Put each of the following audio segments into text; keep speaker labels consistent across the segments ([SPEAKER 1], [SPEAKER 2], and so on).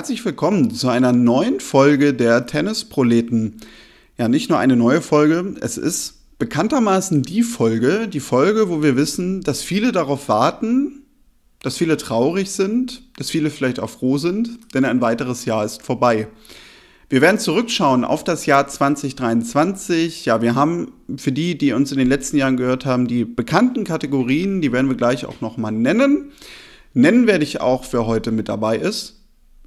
[SPEAKER 1] Herzlich willkommen zu einer neuen Folge der Tennisproleten. Ja, nicht nur eine neue Folge, es ist bekanntermaßen die Folge, die Folge, wo wir wissen, dass viele darauf warten, dass viele traurig sind, dass viele vielleicht auch froh sind, denn ein weiteres Jahr ist vorbei. Wir werden zurückschauen auf das Jahr 2023. Ja, wir haben für die, die uns in den letzten Jahren gehört haben, die bekannten Kategorien, die werden wir gleich auch nochmal nennen. Nennen werde ich auch, wer heute mit dabei ist.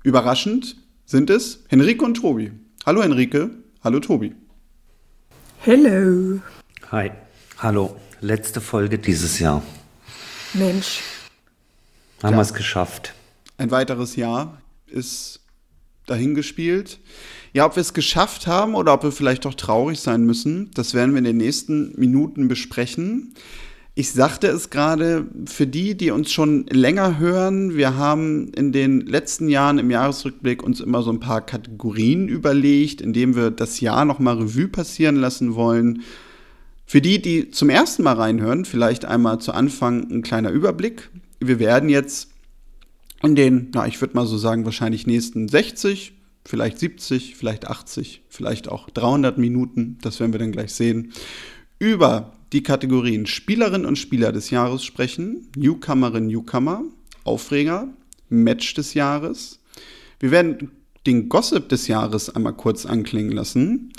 [SPEAKER 1] Überraschend sind es Henrike und Tobi. Hallo Henrike, hallo Tobi.
[SPEAKER 2] Hello.
[SPEAKER 3] Hi. Hallo. Letzte Folge dieses Jahr.
[SPEAKER 2] Mensch.
[SPEAKER 3] Haben wir es geschafft.
[SPEAKER 1] Ein weiteres Jahr ist dahingespielt. Ja, ob wir es geschafft haben oder ob wir vielleicht doch traurig sein müssen, das werden wir in den nächsten Minuten besprechen. Ich sagte es gerade, für die, die uns schon länger hören, wir haben in den letzten Jahren im Jahresrückblick uns immer so ein paar Kategorien überlegt, indem wir das Jahr nochmal Revue passieren lassen wollen. Für die, die zum ersten Mal reinhören, vielleicht einmal zu Anfang ein kleiner Überblick. Wir werden jetzt in den, na, ich würde mal so sagen, wahrscheinlich nächsten 60, vielleicht 70, vielleicht 80, vielleicht auch 300 Minuten, das werden wir dann gleich sehen, über die Kategorien Spielerin und Spieler des Jahres sprechen, Newcomerin, Newcomer, Aufreger, Match des Jahres. Wir werden den Gossip des Jahres einmal kurz anklingen lassen,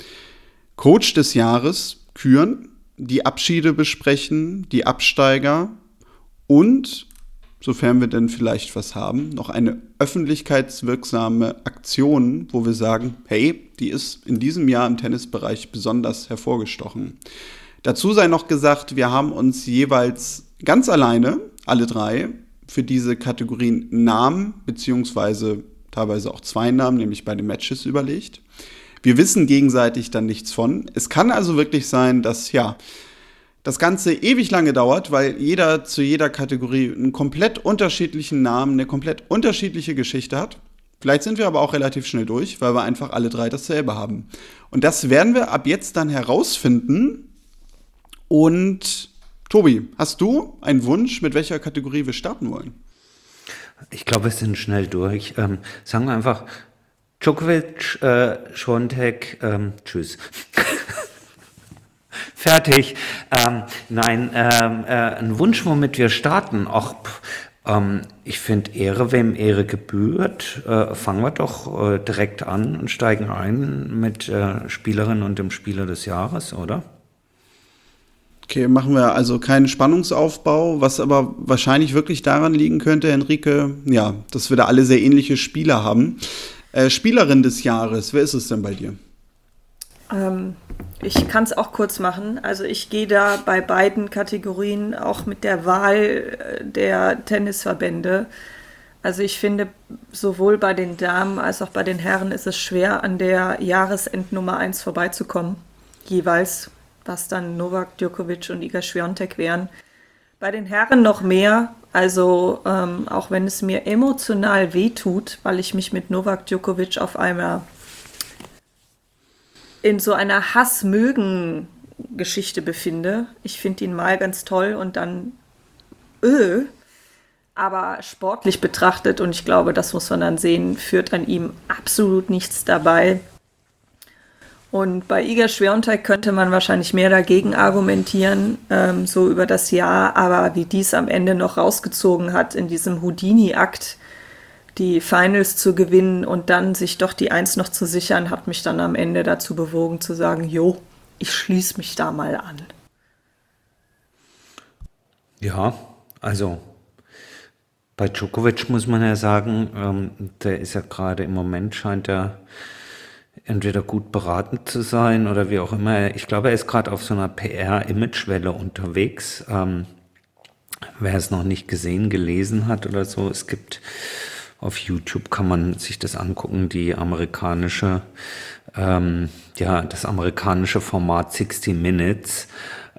[SPEAKER 1] Coach des Jahres küren, die Abschiede besprechen, die Absteiger und, sofern wir denn vielleicht was haben, noch eine öffentlichkeitswirksame Aktion, wo wir sagen, hey, die ist in diesem Jahr im Tennisbereich besonders hervorgestochen. Dazu sei noch gesagt, wir haben uns jeweils ganz alleine, alle drei, für diese Kategorien Namen beziehungsweise teilweise auch zwei Namen, nämlich bei den Matches überlegt. Wir wissen gegenseitig dann nichts von. Es kann also wirklich sein, dass ja das Ganze ewig lange dauert, weil jeder zu jeder Kategorie einen komplett unterschiedlichen Namen, eine komplett unterschiedliche Geschichte hat. Vielleicht sind wir aber auch relativ schnell durch, weil wir einfach alle drei dasselbe haben. Und das werden wir ab jetzt dann herausfinden, und Tobi, hast du einen Wunsch, mit welcher Kategorie wir starten wollen?
[SPEAKER 3] Ich glaube, wir sind schnell durch. Ähm, sagen wir einfach Djokovic, äh, Schontek, ähm, tschüss. Fertig. Ähm, nein, ähm, äh, ein Wunsch, womit wir starten. Ach, ähm, ich finde Ehre, wem Ehre gebührt. Äh, fangen wir doch äh, direkt an und steigen ein mit äh, Spielerin und dem Spieler des Jahres, oder?
[SPEAKER 1] Okay, machen wir also keinen Spannungsaufbau, was aber wahrscheinlich wirklich daran liegen könnte, Henrike, ja, dass wir da alle sehr ähnliche Spieler haben. Äh, Spielerin des Jahres, wer ist es denn bei dir?
[SPEAKER 2] Ähm, ich kann es auch kurz machen. Also ich gehe da bei beiden Kategorien auch mit der Wahl äh, der Tennisverbände. Also ich finde, sowohl bei den Damen als auch bei den Herren ist es schwer, an der Jahresendnummer 1 vorbeizukommen. Jeweils was dann Novak Djokovic und Iga Swiatek wären. Bei den Herren noch mehr, also ähm, auch wenn es mir emotional wehtut, weil ich mich mit Novak Djokovic auf einmal in so einer Hass-Mögen-Geschichte befinde. Ich finde ihn mal ganz toll und dann öh, aber sportlich betrachtet, und ich glaube, das muss man dann sehen, führt an ihm absolut nichts dabei. Und bei Iga Schweronteig könnte man wahrscheinlich mehr dagegen argumentieren, ähm, so über das Jahr, aber wie dies am Ende noch rausgezogen hat in diesem Houdini-Akt, die Finals zu gewinnen und dann sich doch die Eins noch zu sichern, hat mich dann am Ende dazu bewogen zu sagen, jo, ich schließe mich da mal an.
[SPEAKER 3] Ja, also bei Djokovic muss man ja sagen, ähm, der ist ja gerade im Moment scheint er entweder gut beraten zu sein oder wie auch immer. Ich glaube, er ist gerade auf so einer PR-Imagewelle unterwegs. Ähm, wer es noch nicht gesehen, gelesen hat oder so, es gibt auf YouTube kann man sich das angucken, die amerikanische, ähm, ja, das amerikanische Format 60 Minutes,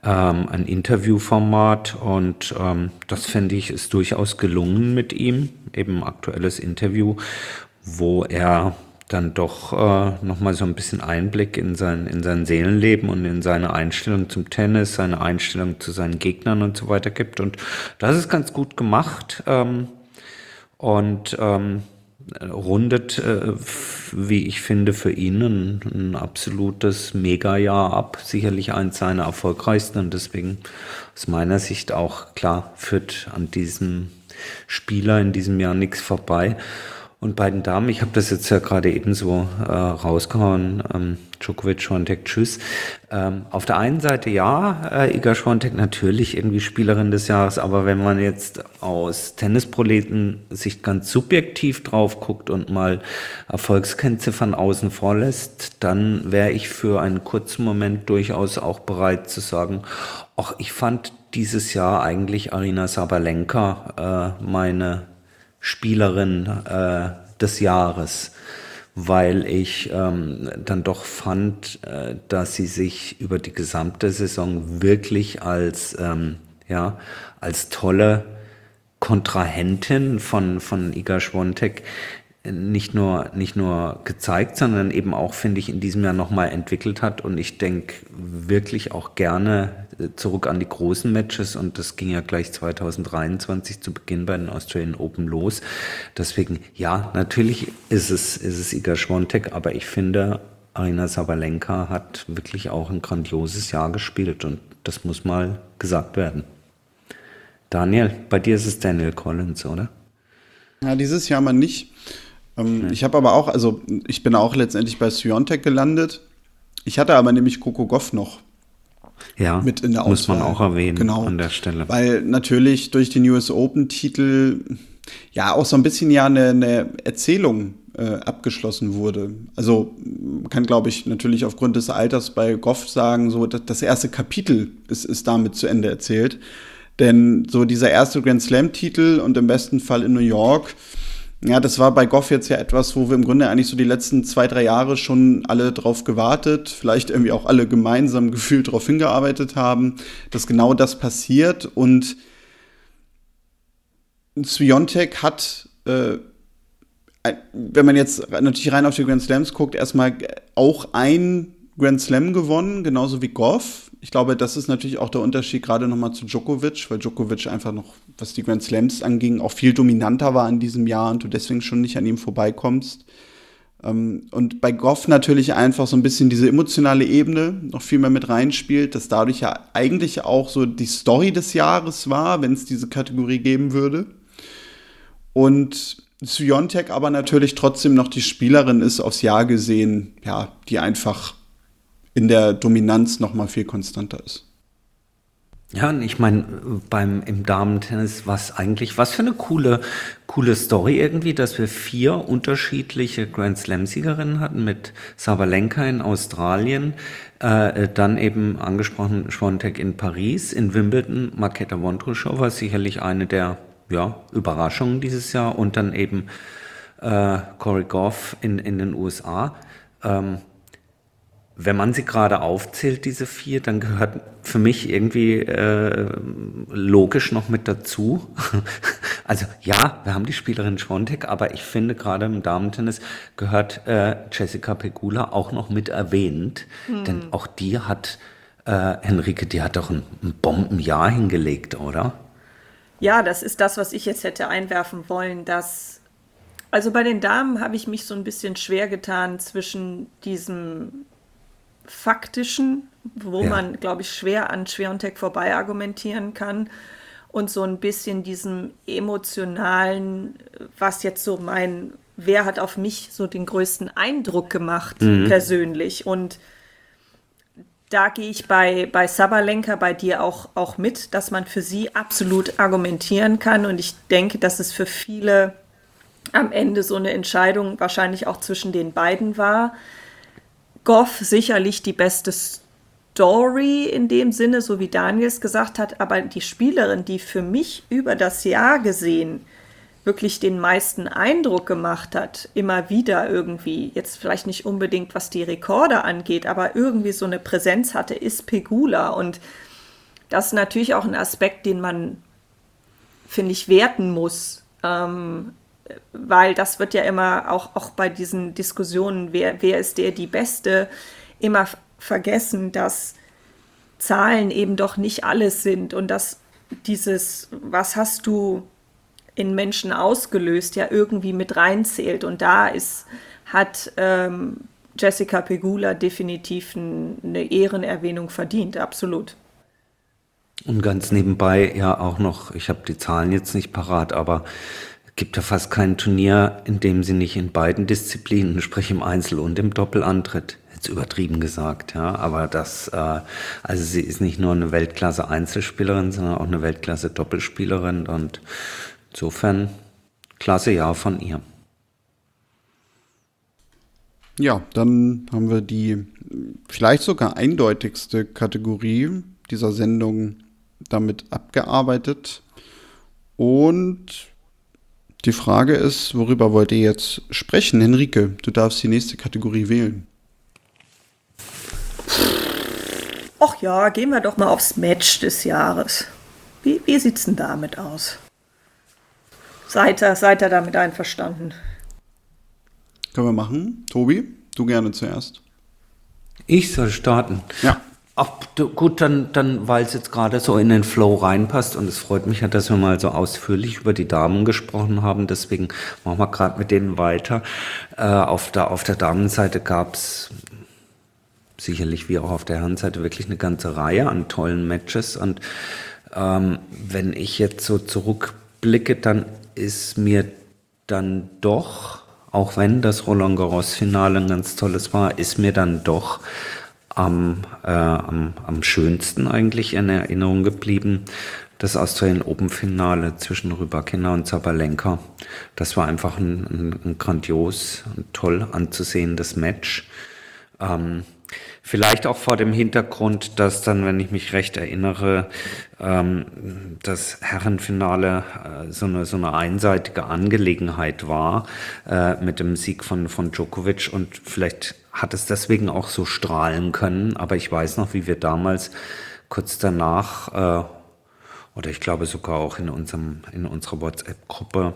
[SPEAKER 3] ähm, ein Interviewformat und ähm, das finde ich ist durchaus gelungen mit ihm, eben aktuelles Interview, wo er dann doch äh, nochmal so ein bisschen Einblick in sein, in sein Seelenleben und in seine Einstellung zum Tennis, seine Einstellung zu seinen Gegnern und so weiter gibt. Und das ist ganz gut gemacht. Ähm, und ähm, rundet, äh, wie ich finde, für ihn ein, ein absolutes Mega-Jahr ab. Sicherlich eins seiner erfolgreichsten und deswegen aus meiner Sicht auch klar führt an diesem Spieler in diesem Jahr nichts vorbei. Und bei den Damen, ich habe das jetzt ja gerade ebenso äh, rausgehauen, ähm, Djokovic, Schwantek, tschüss. Ähm, auf der einen Seite ja, äh, Iga Schwantek natürlich irgendwie Spielerin des Jahres, aber wenn man jetzt aus Tennisproleten-Sicht ganz subjektiv drauf guckt und mal Erfolgskennziffern außen vor lässt, dann wäre ich für einen kurzen Moment durchaus auch bereit zu sagen, ach, ich fand dieses Jahr eigentlich Arina Sabalenka äh, meine Spielerin äh, des Jahres, weil ich ähm, dann doch fand, äh, dass sie sich über die gesamte Saison wirklich als, ähm, ja, als tolle Kontrahentin von, von Iga Schwontek nicht nur, nicht nur gezeigt, sondern eben auch, finde ich, in diesem Jahr nochmal entwickelt hat. Und ich denke wirklich auch gerne äh, zurück an die großen Matches. Und das ging ja gleich 2023 zu Beginn bei den Australian Open los. Deswegen, ja, natürlich ist es, ist es Iga Schwontek, aber ich finde, Arina Sabalenka hat wirklich auch ein grandioses Jahr gespielt. Und das muss mal gesagt werden. Daniel, bei dir ist es Daniel Collins, oder?
[SPEAKER 1] Ja, dieses Jahr mal nicht. Ähm, hm. Ich habe aber auch, also ich bin auch letztendlich bei Siontech gelandet. Ich hatte aber nämlich Coco Goff noch
[SPEAKER 3] ja, mit in der Auswahl. Muss man auch erwähnen
[SPEAKER 1] genau, an der Stelle. Weil natürlich durch den US Open-Titel ja auch so ein bisschen ja eine, eine Erzählung äh, abgeschlossen wurde. Also man kann, glaube ich, natürlich aufgrund des Alters bei Goff sagen, so das erste Kapitel ist, ist damit zu Ende erzählt. Denn so dieser erste Grand Slam-Titel und im besten Fall in New York, ja, das war bei Goff jetzt ja etwas, wo wir im Grunde eigentlich so die letzten zwei, drei Jahre schon alle drauf gewartet, vielleicht irgendwie auch alle gemeinsam gefühlt darauf hingearbeitet haben, dass genau das passiert. Und Sviontek hat, äh, wenn man jetzt natürlich rein auf die Grand Slams guckt, erstmal auch ein Grand Slam gewonnen, genauso wie Goff. Ich glaube, das ist natürlich auch der Unterschied gerade nochmal zu Djokovic, weil Djokovic einfach noch, was die Grand Slams anging, auch viel dominanter war in diesem Jahr und du deswegen schon nicht an ihm vorbeikommst. Ähm, und bei Goff natürlich einfach so ein bisschen diese emotionale Ebene noch viel mehr mit reinspielt, dass dadurch ja eigentlich auch so die Story des Jahres war, wenn es diese Kategorie geben würde. Und Sviontek aber natürlich trotzdem noch die Spielerin ist aufs Jahr gesehen, ja, die einfach in der Dominanz noch mal viel konstanter ist.
[SPEAKER 3] Ja, und ich meine, beim im Damentennis, was eigentlich, was für eine coole, coole Story irgendwie, dass wir vier unterschiedliche Grand Slam-Siegerinnen hatten mit Sabalenka in Australien, äh, dann eben angesprochen Schwontek in Paris, in Wimbledon, Marketa Vondrousova, sicherlich eine der ja, Überraschungen dieses Jahr und dann eben äh, Corey Goff in, in den USA. Ähm, wenn man sie gerade aufzählt, diese vier, dann gehört für mich irgendwie äh, logisch noch mit dazu. also ja, wir haben die Spielerin Schwontek, aber ich finde gerade im Damentennis gehört äh, Jessica Pegula auch noch mit erwähnt, hm. denn auch die hat, äh, Henrike, die hat doch ein, ein Bombenjahr hingelegt, oder?
[SPEAKER 2] Ja, das ist das, was ich jetzt hätte einwerfen wollen, dass also bei den Damen habe ich mich so ein bisschen schwer getan zwischen diesem faktischen, wo ja. man, glaube ich, schwer an Schwerentech vorbei argumentieren kann und so ein bisschen diesem emotionalen, was jetzt so mein, wer hat auf mich so den größten Eindruck gemacht mhm. persönlich und da gehe ich bei, bei Sabalenka bei dir auch, auch mit, dass man für sie absolut argumentieren kann. Und ich denke, dass es für viele am Ende so eine Entscheidung wahrscheinlich auch zwischen den beiden war. Goff sicherlich die beste Story in dem Sinne, so wie Daniel es gesagt hat, aber die Spielerin, die für mich über das Jahr gesehen wirklich den meisten Eindruck gemacht hat, immer wieder irgendwie, jetzt vielleicht nicht unbedingt was die Rekorde angeht, aber irgendwie so eine Präsenz hatte, ist Pegula. Und das ist natürlich auch ein Aspekt, den man, finde ich, werten muss. Ähm, weil das wird ja immer auch, auch bei diesen Diskussionen, wer, wer ist der die Beste, immer vergessen, dass Zahlen eben doch nicht alles sind und dass dieses, was hast du in Menschen ausgelöst, ja irgendwie mit reinzählt. Und da ist, hat ähm, Jessica Pegula definitiv ein, eine Ehrenerwähnung verdient, absolut.
[SPEAKER 3] Und ganz nebenbei ja auch noch, ich habe die Zahlen jetzt nicht parat, aber gibt ja fast kein Turnier, in dem sie nicht in beiden Disziplinen, sprich im Einzel und im Doppel antritt. Jetzt übertrieben gesagt, ja, aber das, äh, also sie ist nicht nur eine Weltklasse Einzelspielerin, sondern auch eine Weltklasse Doppelspielerin und insofern klasse Jahr von ihr.
[SPEAKER 1] Ja, dann haben wir die vielleicht sogar eindeutigste Kategorie dieser Sendung damit abgearbeitet. Und die Frage ist, worüber wollt ihr jetzt sprechen? Henrike, du darfst die nächste Kategorie wählen.
[SPEAKER 2] Ach ja, gehen wir doch mal aufs Match des Jahres. Wie, wie sieht's denn damit aus? Seid ihr, seid ihr damit einverstanden?
[SPEAKER 1] Können wir machen. Tobi, du gerne zuerst.
[SPEAKER 3] Ich soll starten.
[SPEAKER 1] Ja.
[SPEAKER 3] Ach, gut, dann, dann weil es jetzt gerade so in den Flow reinpasst und es freut mich ja, dass wir mal so ausführlich über die Damen gesprochen haben. Deswegen machen wir gerade mit denen weiter. Äh, auf, der, auf der Damenseite gab es sicherlich wie auch auf der Herrenseite wirklich eine ganze Reihe an tollen Matches. Und ähm, wenn ich jetzt so zurückblicke, dann ist mir dann doch, auch wenn das Roland Garros Finale ein ganz tolles war, ist mir dann doch am, äh, am, am schönsten eigentlich in Erinnerung geblieben. Das Australian Open Finale zwischen Rybakina und Zabalenka. Das war einfach ein, ein, ein grandios und toll anzusehendes Match. Ähm, Vielleicht auch vor dem Hintergrund, dass dann, wenn ich mich recht erinnere, ähm, das Herrenfinale äh, so, eine, so eine einseitige Angelegenheit war äh, mit dem Sieg von, von Djokovic und vielleicht hat es deswegen auch so strahlen können. Aber ich weiß noch, wie wir damals kurz danach äh, oder ich glaube sogar auch in unserem in unserer WhatsApp-Gruppe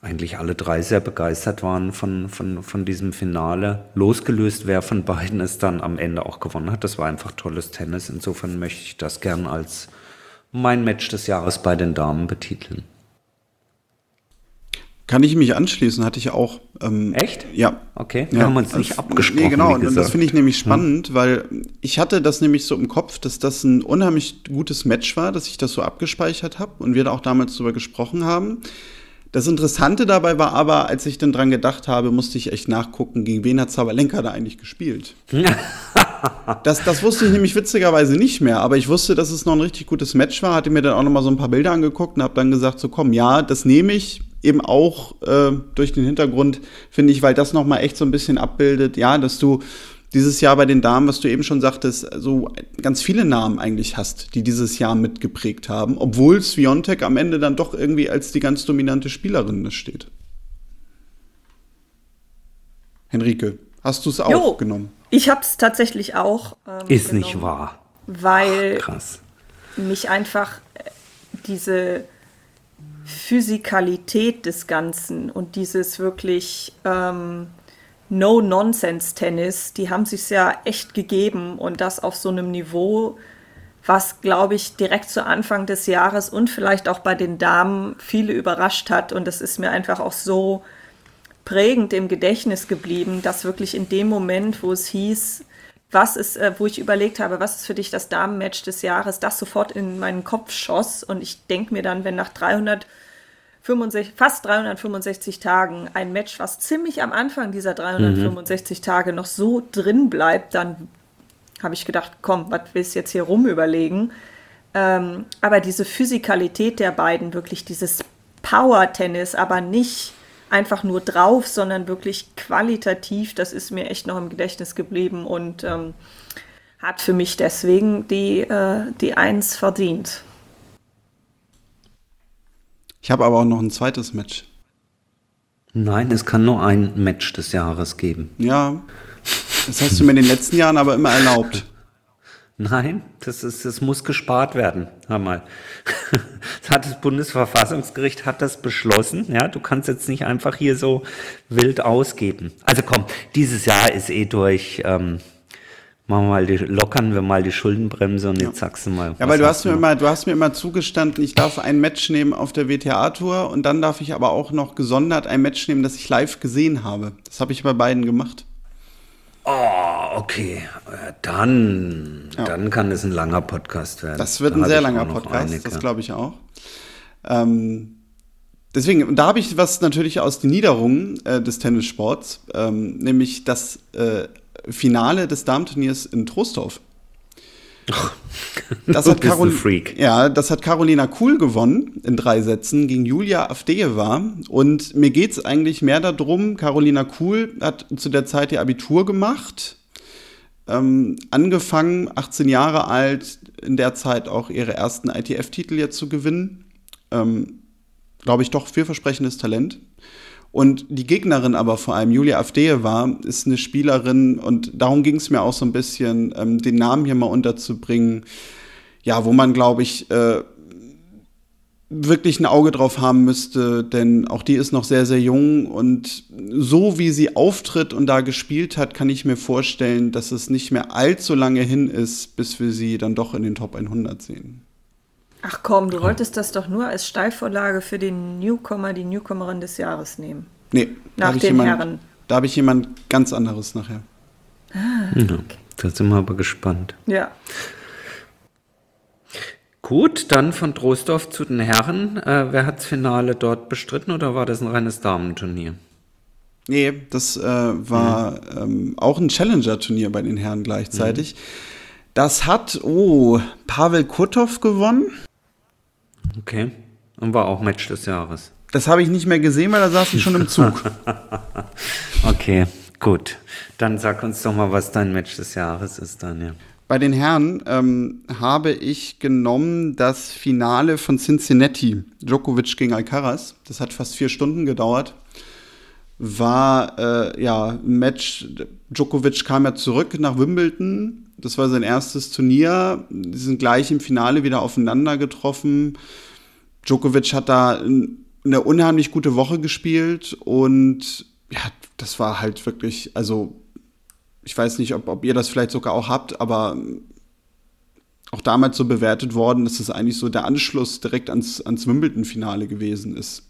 [SPEAKER 3] eigentlich alle drei sehr begeistert waren von, von, von diesem Finale. Losgelöst, wer von beiden es dann am Ende auch gewonnen hat. Das war einfach tolles Tennis. Insofern möchte ich das gern als mein Match des Jahres bei den Damen betiteln.
[SPEAKER 1] Kann ich mich anschließen, hatte ich auch.
[SPEAKER 3] Ähm, Echt?
[SPEAKER 1] Ja.
[SPEAKER 3] Okay,
[SPEAKER 1] wir
[SPEAKER 3] ja. haben uns nicht das, abgesprochen. Nee,
[SPEAKER 1] genau, und das finde ich nämlich spannend, ja. weil ich hatte das nämlich so im Kopf, dass das ein unheimlich gutes Match war, dass ich das so abgespeichert habe und wir da auch damals drüber gesprochen haben. Das Interessante dabei war aber, als ich dann dran gedacht habe, musste ich echt nachgucken, gegen wen hat Zabalenka da eigentlich gespielt. das, das wusste ich nämlich witzigerweise nicht mehr, aber ich wusste, dass es noch ein richtig gutes Match war, hatte mir dann auch noch mal so ein paar Bilder angeguckt und habe dann gesagt, so komm, ja, das nehme ich, eben auch äh, durch den Hintergrund, finde ich, weil das noch mal echt so ein bisschen abbildet, ja, dass du dieses Jahr bei den Damen, was du eben schon sagtest, so ganz viele Namen eigentlich hast, die dieses Jahr mitgeprägt haben, obwohl Sviontek am Ende dann doch irgendwie als die ganz dominante Spielerin steht. Henrike, hast du es auch jo, genommen?
[SPEAKER 2] Ich habe es tatsächlich auch.
[SPEAKER 3] Ähm, Ist genommen, nicht wahr.
[SPEAKER 2] Weil Ach, mich einfach äh, diese Physikalität des Ganzen und dieses wirklich ähm, No-Nonsense-Tennis, die haben sich ja echt gegeben und das auf so einem Niveau, was, glaube ich, direkt zu Anfang des Jahres und vielleicht auch bei den Damen viele überrascht hat. Und das ist mir einfach auch so prägend im Gedächtnis geblieben, dass wirklich in dem Moment, wo es hieß, was ist, äh, wo ich überlegt habe, was ist für dich das Damenmatch des Jahres, das sofort in meinen Kopf schoss. Und ich denke mir dann, wenn nach 300 65, fast 365 Tagen ein Match, was ziemlich am Anfang dieser 365 mhm. Tage noch so drin bleibt, dann habe ich gedacht, komm, was willst du jetzt hier rum überlegen? Ähm, aber diese Physikalität der beiden, wirklich dieses Power-Tennis, aber nicht einfach nur drauf, sondern wirklich qualitativ, das ist mir echt noch im Gedächtnis geblieben und ähm, hat für mich deswegen die, äh, die Eins verdient.
[SPEAKER 1] Ich habe aber auch noch ein zweites Match.
[SPEAKER 3] Nein, es kann nur ein Match des Jahres geben.
[SPEAKER 1] Ja, das hast du mir in den letzten Jahren aber immer erlaubt.
[SPEAKER 3] Nein, das, ist, das muss gespart werden. Hör mal. Das, hat das Bundesverfassungsgericht hat das beschlossen. Ja, du kannst jetzt nicht einfach hier so wild ausgeben. Also komm, dieses Jahr ist eh durch. Ähm, Machen wir mal die, lockern wir mal die Schuldenbremse und jetzt sagst du mal.
[SPEAKER 1] Ja, weil du hast, mir immer, du hast mir immer zugestanden, ich darf ein Match nehmen auf der WTA-Tour und dann darf ich aber auch noch gesondert ein Match nehmen, das ich live gesehen habe. Das habe ich bei beiden gemacht.
[SPEAKER 3] Oh, okay. Dann, ja. dann kann es ein langer Podcast werden.
[SPEAKER 1] Das wird da ein sehr langer Podcast, einige. das glaube ich auch. Ähm, deswegen, da habe ich was natürlich aus den Niederungen äh, des Tennissports, ähm, nämlich das äh, Finale des Damenturniers in Trostorf. Das hat, Carol ja, das hat Carolina Kuhl gewonnen in drei Sätzen gegen Julia Avdejewa. Und mir geht es eigentlich mehr darum, Carolina Kuhl hat zu der Zeit ihr Abitur gemacht, ähm, angefangen, 18 Jahre alt, in der Zeit auch ihre ersten ITF-Titel jetzt zu gewinnen. Ähm, Glaube ich, doch vielversprechendes Talent. Und die Gegnerin aber vor allem, Julia Avdejewa, ist eine Spielerin und darum ging es mir auch so ein bisschen, ähm, den Namen hier mal unterzubringen. Ja, wo man, glaube ich, äh, wirklich ein Auge drauf haben müsste, denn auch die ist noch sehr, sehr jung und so wie sie auftritt und da gespielt hat, kann ich mir vorstellen, dass es nicht mehr allzu lange hin ist, bis wir sie dann doch in den Top 100 sehen.
[SPEAKER 2] Ach komm, du wolltest das doch nur als Steilvorlage für den Newcomer, die Newcomerin des Jahres nehmen.
[SPEAKER 1] Nee,
[SPEAKER 2] nach den
[SPEAKER 1] jemand,
[SPEAKER 2] Herren.
[SPEAKER 1] Da habe ich jemand ganz anderes nachher.
[SPEAKER 3] Ah, okay. ja, da sind wir aber gespannt.
[SPEAKER 2] Ja.
[SPEAKER 3] Gut, dann von Trostorf zu den Herren. Äh, wer hat das Finale dort bestritten oder war das ein reines Damenturnier?
[SPEAKER 1] Nee, das äh, war mhm. ähm, auch ein Challenger-Turnier bei den Herren gleichzeitig. Mhm. Das hat, oh, Pavel Kurtov gewonnen.
[SPEAKER 3] Okay. Und war auch Match des Jahres.
[SPEAKER 1] Das habe ich nicht mehr gesehen, weil da saß ich schon im Zug.
[SPEAKER 3] okay, gut. Dann sag uns doch mal, was dein Match des Jahres ist, Daniel.
[SPEAKER 1] Bei den Herren ähm, habe ich genommen das Finale von Cincinnati, Djokovic gegen Alcaraz. Das hat fast vier Stunden gedauert. War äh, ja ein Match. Djokovic kam ja zurück nach Wimbledon. Das war sein erstes Turnier. Die sind gleich im Finale wieder aufeinander getroffen. Djokovic hat da eine unheimlich gute Woche gespielt und ja, das war halt wirklich, also ich weiß nicht, ob, ob ihr das vielleicht sogar auch habt, aber auch damals so bewertet worden, dass es eigentlich so der Anschluss direkt ans, ans Wimbledon-Finale gewesen ist.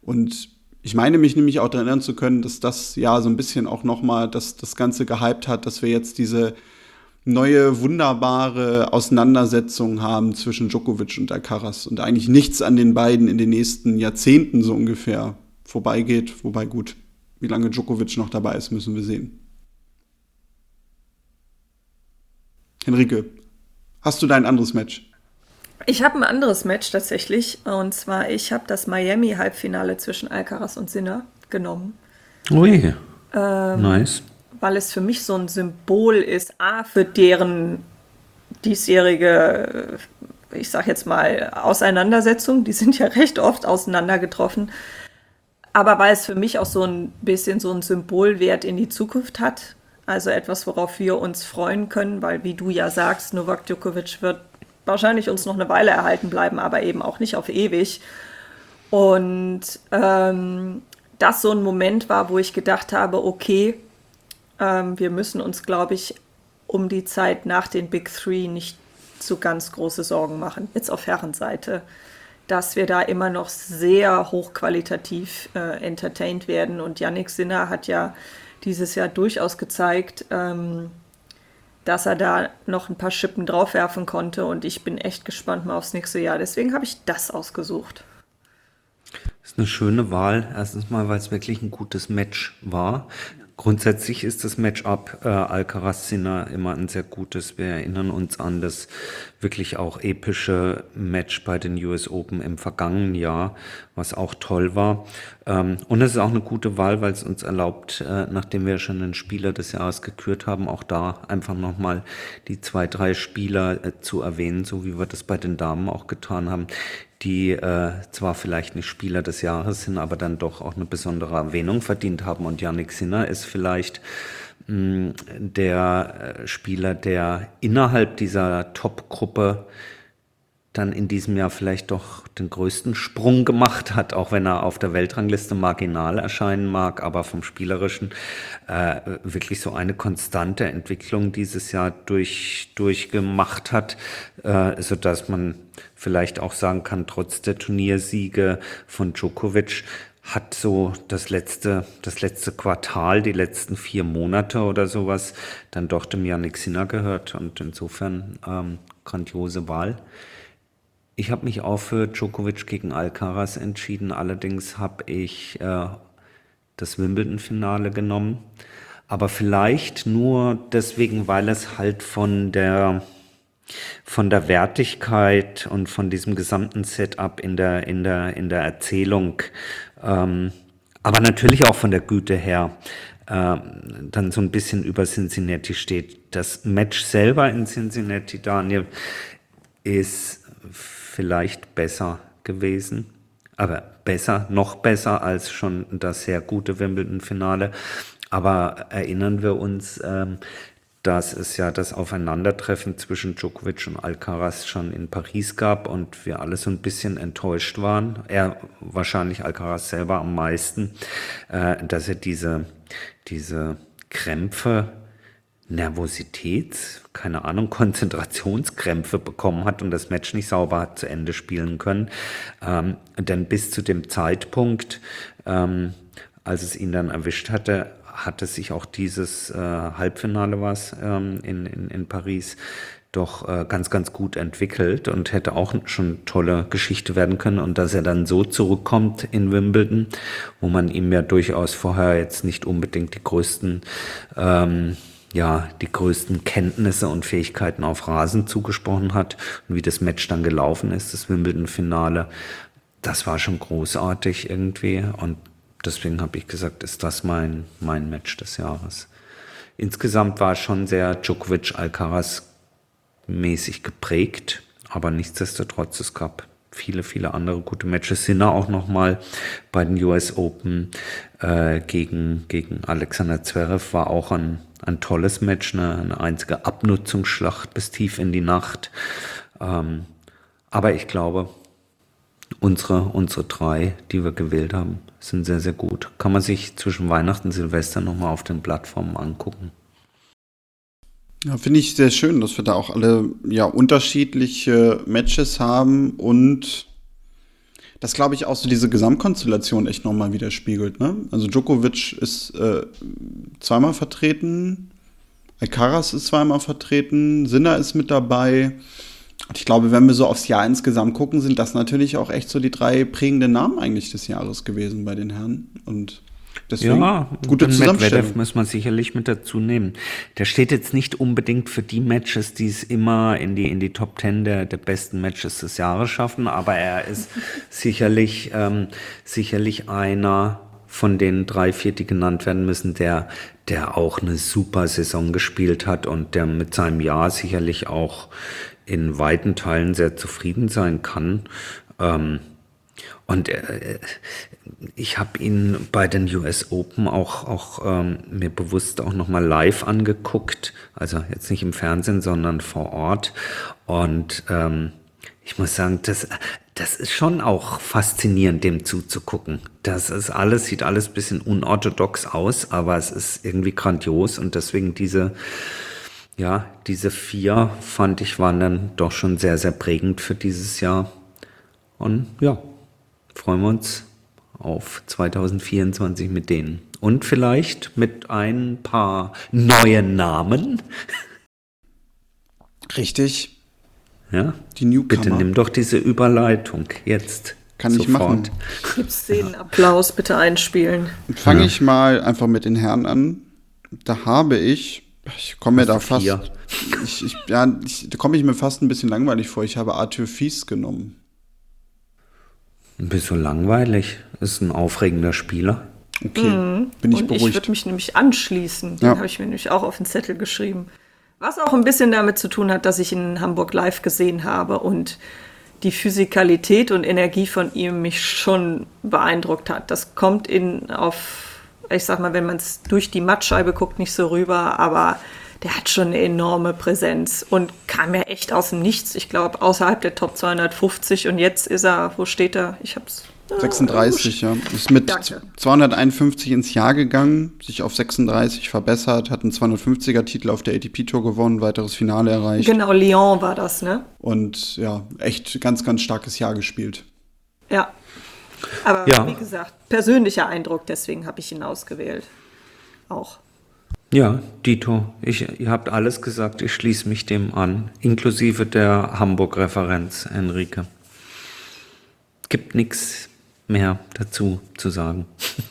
[SPEAKER 1] Und ich meine mich nämlich auch daran erinnern zu können, dass das ja so ein bisschen auch nochmal das, das Ganze gehypt hat, dass wir jetzt diese neue wunderbare Auseinandersetzung haben zwischen Djokovic und Alcaraz und eigentlich nichts an den beiden in den nächsten Jahrzehnten so ungefähr vorbeigeht. Wobei gut, wie lange Djokovic noch dabei ist, müssen wir sehen. Henrike, hast du dein anderes Match?
[SPEAKER 2] Ich habe ein anderes Match tatsächlich. Und zwar, ich habe das Miami-Halbfinale zwischen Alcaraz und Sinner genommen.
[SPEAKER 3] Ui. Ähm, nice
[SPEAKER 2] weil es für mich so ein Symbol ist, A, für deren diesjährige, ich sag jetzt mal, Auseinandersetzung, die sind ja recht oft auseinandergetroffen, aber weil es für mich auch so ein bisschen so ein Symbolwert in die Zukunft hat, also etwas, worauf wir uns freuen können, weil wie du ja sagst, Novak Djokovic wird wahrscheinlich uns noch eine Weile erhalten bleiben, aber eben auch nicht auf ewig. Und ähm, das so ein Moment war, wo ich gedacht habe, okay, ähm, wir müssen uns, glaube ich, um die Zeit nach den Big Three nicht so ganz große Sorgen machen, jetzt auf Herrenseite, dass wir da immer noch sehr hochqualitativ äh, entertained werden. Und Yannick Sinner hat ja dieses Jahr durchaus gezeigt, ähm, dass er da noch ein paar Schippen draufwerfen konnte. Und ich bin echt gespannt mal aufs nächste Jahr. Deswegen habe ich das ausgesucht.
[SPEAKER 3] Das ist eine schöne Wahl. Erstens mal, weil es wirklich ein gutes Match war. Grundsätzlich ist das Matchup äh, Alcaraz-Sinner immer ein sehr gutes. Wir erinnern uns an das wirklich auch epische Match bei den US Open im vergangenen Jahr, was auch toll war. Ähm, und es ist auch eine gute Wahl, weil es uns erlaubt, äh, nachdem wir schon einen Spieler des Jahres gekürt haben, auch da einfach nochmal die zwei, drei Spieler äh, zu erwähnen, so wie wir das bei den Damen auch getan haben, die äh, zwar vielleicht nicht Spieler des Jahres sind, aber dann doch auch eine besondere Erwähnung verdient haben. Und Yannick Sinner ist vielleicht der äh, Spieler, der innerhalb dieser Top-Gruppe dann in diesem Jahr vielleicht doch den größten Sprung gemacht hat, auch wenn er auf der Weltrangliste marginal erscheinen mag, aber vom Spielerischen äh, wirklich so eine konstante Entwicklung dieses Jahr durch, durchgemacht hat, äh, so man vielleicht auch sagen kann, trotz der Turniersiege von Djokovic hat so das letzte, das letzte Quartal, die letzten vier Monate oder sowas, dann doch dem Yannick Sinner gehört und insofern ähm, grandiose Wahl. Ich habe mich auch für Djokovic gegen Alcaraz entschieden. Allerdings habe ich äh, das Wimbledon-Finale genommen. Aber vielleicht nur deswegen, weil es halt von der, von der Wertigkeit und von diesem gesamten Setup in der, in der, in der Erzählung, ähm, aber natürlich auch von der Güte her, äh, dann so ein bisschen über Cincinnati steht. Das Match selber in Cincinnati, Daniel, ist vielleicht besser gewesen. Aber besser, noch besser als schon das sehr gute Wimbledon-Finale. Aber erinnern wir uns, ähm, dass es ja das Aufeinandertreffen zwischen Djokovic und Alcaraz schon in Paris gab und wir alle so ein bisschen enttäuscht waren. Er wahrscheinlich Alcaraz selber am meisten, äh, dass er diese, diese Krämpfe Nervosität, keine Ahnung, Konzentrationskrämpfe bekommen hat und das Match nicht sauber hat zu Ende spielen können. Ähm, denn bis zu dem Zeitpunkt, ähm, als es ihn dann erwischt hatte, hatte sich auch dieses äh, Halbfinale was ähm, in, in, in Paris doch äh, ganz, ganz gut entwickelt und hätte auch schon tolle Geschichte werden können. Und dass er dann so zurückkommt in Wimbledon, wo man ihm ja durchaus vorher jetzt nicht unbedingt die größten ähm, ja, die größten Kenntnisse und Fähigkeiten auf Rasen zugesprochen hat und wie das Match dann gelaufen ist, das Wimbledon-Finale, das war schon großartig irgendwie und deswegen habe ich gesagt, ist das mein, mein Match des Jahres. Insgesamt war es schon sehr Djokovic-Alcaraz mäßig geprägt, aber nichtsdestotrotz, es gab viele, viele andere gute Matches. Sinner auch nochmal bei den US Open äh, gegen, gegen Alexander Zverev war auch ein ein tolles Match, eine, eine einzige Abnutzungsschlacht bis tief in die Nacht. Ähm, aber ich glaube, unsere, unsere drei, die wir gewählt haben, sind sehr, sehr gut. Kann man sich zwischen Weihnachten und Silvester nochmal auf den Plattformen angucken.
[SPEAKER 1] Ja, finde ich sehr schön, dass wir da auch alle ja unterschiedliche Matches haben und das glaube ich auch so diese Gesamtkonstellation echt nochmal widerspiegelt. Ne? Also Djokovic ist äh, zweimal vertreten, Alcaraz ist zweimal vertreten, Sinner ist mit dabei. Und ich glaube, wenn wir so aufs Jahr insgesamt gucken, sind das natürlich auch echt so die drei prägenden Namen eigentlich des Jahres gewesen bei den Herren. Und Deswegen
[SPEAKER 3] ja, gute Zusammenstellung. muss man sicherlich mit dazu nehmen. Der steht jetzt nicht unbedingt für die Matches, die es immer in die, in die Top Ten der, der besten Matches des Jahres schaffen, aber er ist sicherlich, ähm, sicherlich einer von den drei, vier, die genannt werden müssen, der, der auch eine super Saison gespielt hat und der mit seinem Jahr sicherlich auch in weiten Teilen sehr zufrieden sein kann. Ähm, und äh, ich habe ihn bei den US Open auch, auch ähm, mir bewusst auch nochmal live angeguckt. Also jetzt nicht im Fernsehen, sondern vor Ort. Und ähm, ich muss sagen, das, das ist schon auch faszinierend, dem zuzugucken. Das ist alles, sieht alles bisschen unorthodox aus, aber es ist irgendwie grandios und deswegen diese, ja, diese vier fand ich waren dann doch schon sehr, sehr prägend für dieses Jahr. Und ja, freuen wir uns auf 2024 mit denen. Und vielleicht mit ein paar neuen Namen.
[SPEAKER 1] Richtig.
[SPEAKER 3] Ja. Die Newcomer. Bitte nimm doch diese Überleitung jetzt.
[SPEAKER 1] Kann sofort. ich machen.
[SPEAKER 2] Gibt's den Applaus bitte einspielen?
[SPEAKER 1] Fange ja. ich mal einfach mit den Herren an. Da habe ich, ich komme mir da fast, ich, ich, ja, ich, da komme ich mir fast ein bisschen langweilig vor. Ich habe Arthur Fies genommen.
[SPEAKER 3] Ein bisschen langweilig. Ist ein aufregender Spieler.
[SPEAKER 2] Okay, mhm. bin ich Und beruhigt. Ich würde mich nämlich anschließen. Den ja. habe ich mir nämlich auch auf den Zettel geschrieben. Was auch ein bisschen damit zu tun hat, dass ich ihn in Hamburg live gesehen habe und die Physikalität und Energie von ihm mich schon beeindruckt hat. Das kommt in auf, ich sag mal, wenn man es durch die Mattscheibe guckt, nicht so rüber, aber der hat schon eine enorme Präsenz und kam ja echt aus dem Nichts. Ich glaube, außerhalb der Top 250 und jetzt ist er, wo steht er? Ich hab's.
[SPEAKER 1] 36, ja. Ist mit Danke. 251 ins Jahr gegangen, sich auf 36 verbessert, hat einen 250er-Titel auf der ATP-Tour gewonnen, weiteres Finale erreicht.
[SPEAKER 2] Genau, Lyon war das, ne?
[SPEAKER 1] Und ja, echt ganz, ganz starkes Jahr gespielt.
[SPEAKER 2] Ja. Aber ja. wie gesagt, persönlicher Eindruck, deswegen habe ich ihn ausgewählt. Auch.
[SPEAKER 3] Ja, Dito, ich, ihr habt alles gesagt, ich schließe mich dem an, inklusive der Hamburg-Referenz, Enrique. Gibt nichts mehr dazu zu sagen.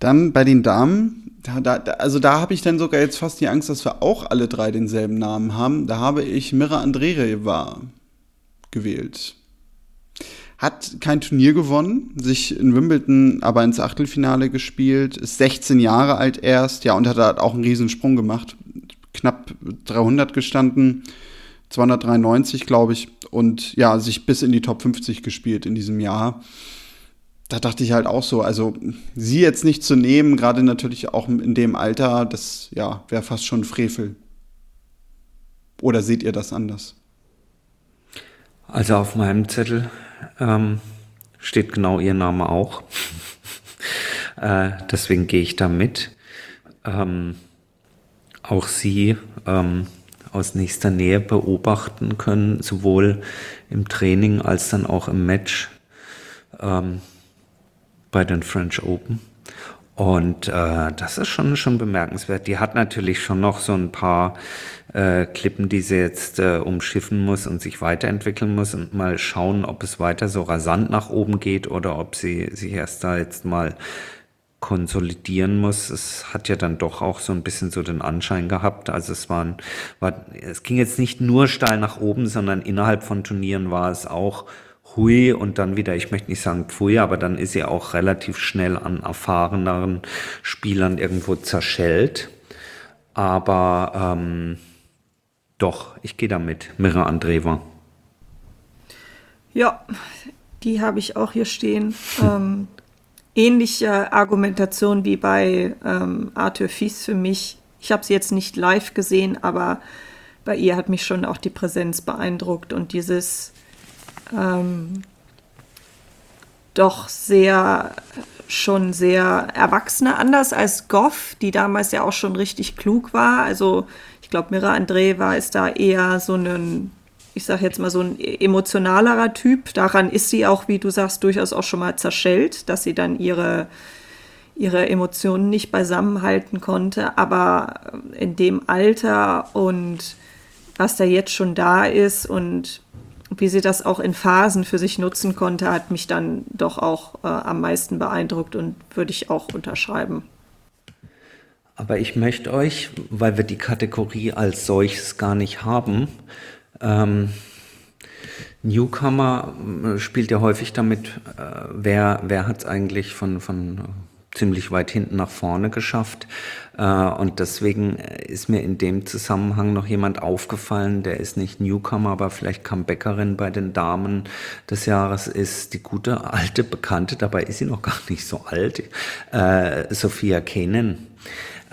[SPEAKER 1] Dann bei den Damen, da, da, also da habe ich dann sogar jetzt fast die Angst, dass wir auch alle drei denselben Namen haben. Da habe ich Mira Andreeva gewählt. Hat kein Turnier gewonnen, sich in Wimbledon aber ins Achtelfinale gespielt, ist 16 Jahre alt erst, ja, und hat halt auch einen Riesensprung gemacht. Knapp 300 gestanden, 293, glaube ich, und ja, sich bis in die Top 50 gespielt in diesem Jahr. Da dachte ich halt auch so, also sie jetzt nicht zu nehmen, gerade natürlich auch in dem Alter, das ja, wäre fast schon Frevel. Oder seht ihr das anders?
[SPEAKER 3] Also auf meinem Zettel ähm, steht genau ihr Name auch. äh, deswegen gehe ich da mit. Ähm, auch sie ähm, aus nächster Nähe beobachten können, sowohl im Training als dann auch im Match ähm, bei den French Open. Und äh, das ist schon, schon bemerkenswert. Die hat natürlich schon noch so ein paar äh, Klippen, die sie jetzt äh, umschiffen muss und sich weiterentwickeln muss und mal schauen, ob es weiter so rasant nach oben geht oder ob sie sich erst da jetzt mal konsolidieren muss. Es hat ja dann doch auch so ein bisschen so den Anschein gehabt. Also es waren, war, es ging jetzt nicht nur steil nach oben, sondern innerhalb von Turnieren war es auch hui und dann wieder, ich möchte nicht sagen pfui, aber dann ist sie auch relativ schnell an erfahreneren Spielern irgendwo zerschellt. Aber ähm, doch, ich gehe damit. Mira Andreva.
[SPEAKER 2] Ja, die habe ich auch hier stehen. ähm, ähnliche Argumentation wie bei ähm, Arthur Fies für mich. Ich habe sie jetzt nicht live gesehen, aber bei ihr hat mich schon auch die Präsenz beeindruckt und dieses ähm, doch sehr schon sehr erwachsene, anders als Goff, die damals ja auch schon richtig klug war. Also glaube, Mira Andreeva ist da eher so ein, ich sage jetzt mal so ein emotionalerer Typ. Daran ist sie auch, wie du sagst, durchaus auch schon mal zerschellt, dass sie dann ihre, ihre Emotionen nicht beisammenhalten konnte. Aber in dem Alter und was da jetzt schon da ist und wie sie das auch in Phasen für sich nutzen konnte, hat mich dann doch auch äh, am meisten beeindruckt und würde ich auch unterschreiben.
[SPEAKER 3] Aber ich möchte euch, weil wir die Kategorie als solches gar nicht haben, ähm, Newcomer äh, spielt ja häufig damit, äh, wer, wer hat es eigentlich von, von ziemlich weit hinten nach vorne geschafft. Äh, und deswegen ist mir in dem Zusammenhang noch jemand aufgefallen, der ist nicht Newcomer, aber vielleicht Comebackerin bei den Damen des Jahres ist die gute alte Bekannte, dabei ist sie noch gar nicht so alt, äh, Sophia Kenen.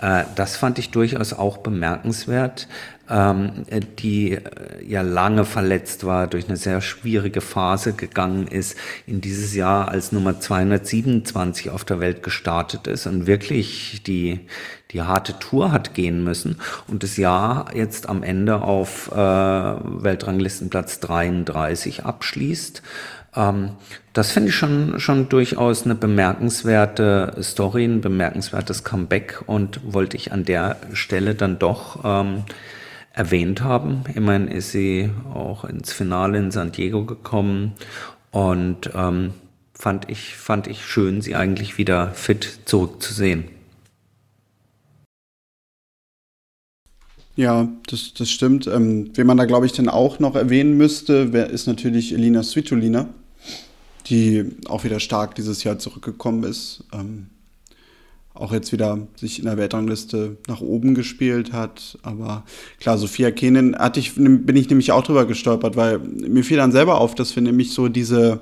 [SPEAKER 3] Äh, das fand ich durchaus auch bemerkenswert, ähm, die äh, ja lange verletzt war, durch eine sehr schwierige Phase gegangen ist, in dieses Jahr als Nummer 227 auf der Welt gestartet ist und wirklich die, die harte Tour hat gehen müssen und das Jahr jetzt am Ende auf äh, Weltranglistenplatz 33 abschließt. Ähm, das finde ich schon, schon durchaus eine bemerkenswerte Story, ein bemerkenswertes Comeback und wollte ich an der Stelle dann doch ähm, erwähnt haben. Immerhin ist sie auch ins Finale in San Diego gekommen und ähm, fand, ich, fand ich schön, sie eigentlich wieder fit zurückzusehen.
[SPEAKER 1] Ja, das, das stimmt. Ähm, wen man da, glaube ich, dann auch noch erwähnen müsste, ist natürlich Elina Svitolina die auch wieder stark dieses Jahr zurückgekommen ist. Ähm, auch jetzt wieder sich in der Weltrangliste nach oben gespielt hat. Aber klar, Sophia Kenen hatte ich, bin ich nämlich auch drüber gestolpert, weil mir fiel dann selber auf, dass wir nämlich so diese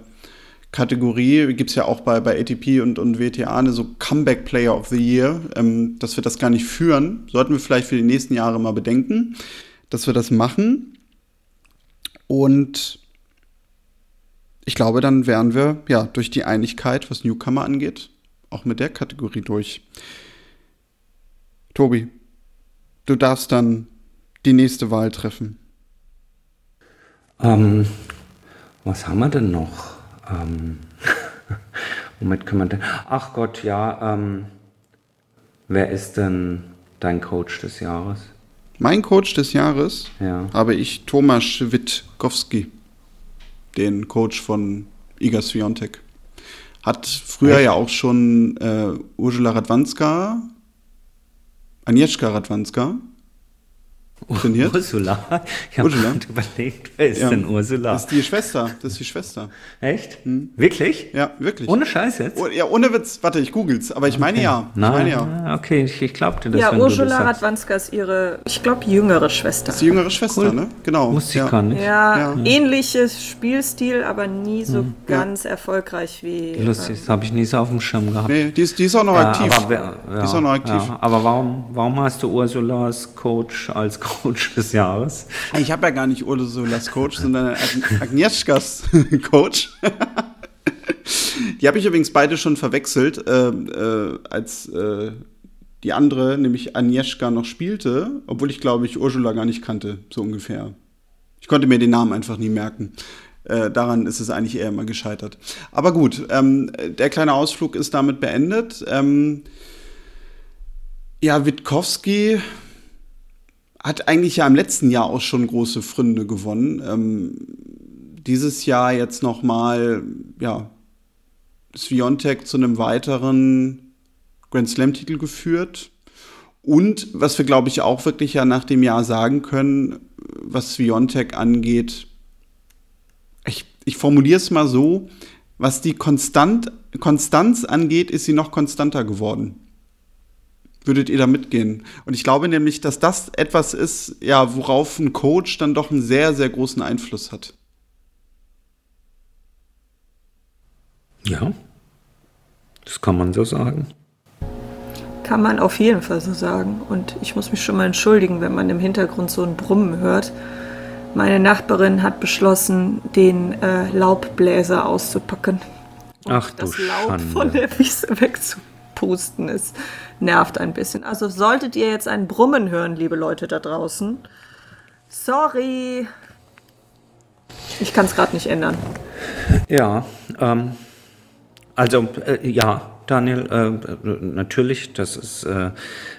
[SPEAKER 1] Kategorie, gibt es ja auch bei, bei ATP und, und WTA eine so Comeback Player of the Year, ähm, dass wir das gar nicht führen. Sollten wir vielleicht für die nächsten Jahre mal bedenken, dass wir das machen. Und ich glaube, dann wären wir ja durch die Einigkeit, was Newcomer angeht, auch mit der Kategorie durch. Tobi, du darfst dann die nächste Wahl treffen.
[SPEAKER 3] Ähm, was haben wir denn noch? Ähm, womit können wir denn? Ach Gott, ja. Ähm, wer ist denn dein Coach des Jahres?
[SPEAKER 1] Mein Coach des Jahres
[SPEAKER 3] Ja.
[SPEAKER 1] habe ich Tomasz Witkowski, den Coach von Iga Swiatek. Hat früher
[SPEAKER 3] Echt?
[SPEAKER 1] ja auch schon äh, Ursula Radwanska, Agnieszka Radwanska trainiert.
[SPEAKER 3] Ursula? Ich habe
[SPEAKER 1] Ursula?
[SPEAKER 3] gerade überlegt, wer ist
[SPEAKER 1] Ja.
[SPEAKER 3] denn Ursula?
[SPEAKER 1] Das ist die Schwester. Das ist die Schwester.
[SPEAKER 3] Echt? Wirklich?
[SPEAKER 1] Ja, wirklich.
[SPEAKER 3] Ohne Scheiß jetzt?
[SPEAKER 1] Oh, ja, ohne Witz. Warte, ich googel's. Aber ich meine ja. Ich
[SPEAKER 3] Nein,
[SPEAKER 1] meine ja.
[SPEAKER 3] okay, ich, ich glaubte das,
[SPEAKER 2] Ja,
[SPEAKER 3] wenn du
[SPEAKER 2] Ursula
[SPEAKER 3] das sagst.
[SPEAKER 2] Radwanska ist ihre, ich glaube, jüngere Schwester.
[SPEAKER 1] Das ist die jüngere Schwester,
[SPEAKER 3] Cool.
[SPEAKER 1] ne? Genau.
[SPEAKER 3] Wusste ich
[SPEAKER 1] ja.
[SPEAKER 3] gar nicht.
[SPEAKER 2] Ja,
[SPEAKER 1] Ja.
[SPEAKER 2] ähnliches Spielstil, aber nie so
[SPEAKER 3] Hm.
[SPEAKER 2] ganz erfolgreich wie.
[SPEAKER 3] Lustig, das habe ich nie so auf dem Schirm gehabt.
[SPEAKER 1] Nee, die ist, die ist auch noch
[SPEAKER 3] Ja,
[SPEAKER 1] aktiv.
[SPEAKER 3] aber, wer- ja,
[SPEAKER 1] die ist auch noch aktiv.
[SPEAKER 3] Ja, aber warum, warum hast du Ursula Coach als Coach des Jahres?
[SPEAKER 1] Ich habe ja gar nicht Ursulas Coach, sondern Ag- Agnieszkas Coach. Die habe ich übrigens beide schon verwechselt, äh, äh, als äh, die andere, nämlich Agnieszka, noch spielte, obwohl ich glaube ich Ursula gar nicht kannte, so ungefähr. Ich konnte mir den Namen einfach nie merken. Äh, daran ist es eigentlich eher immer gescheitert. Aber gut, ähm, der kleine Ausflug ist damit beendet. Ähm, ja, Witkowski hat eigentlich ja im letzten Jahr auch schon große Fründe gewonnen. Ähm, dieses Jahr jetzt noch mal, ja, Sviontek zu einem weiteren Grand Slam-Titel geführt. Und was wir, glaube ich, auch wirklich ja nach dem Jahr sagen können, was Sviontek angeht, ich, ich formuliere es mal so, was die Konstant, Konstanz angeht, ist sie noch konstanter geworden. Würdet ihr da mitgehen? Und ich glaube nämlich, dass das etwas ist, ja, worauf ein Coach dann doch einen sehr, sehr großen Einfluss hat.
[SPEAKER 3] Ja, das kann man so sagen.
[SPEAKER 2] Kann man auf jeden Fall so sagen. Und ich muss mich schon mal entschuldigen, wenn man im Hintergrund so ein Brummen hört. Meine Nachbarin hat beschlossen, den äh, Laubbläser auszupacken. Und
[SPEAKER 3] Ach du
[SPEAKER 2] das Laub
[SPEAKER 3] Schande.
[SPEAKER 2] von der Wiese wegzupusten ist. Nervt ein bisschen. Also solltet ihr jetzt ein Brummen hören, liebe Leute da draußen. Sorry. Ich kann es gerade nicht ändern.
[SPEAKER 3] Ja, ähm, also äh, ja, Daniel, äh, natürlich, das ist äh,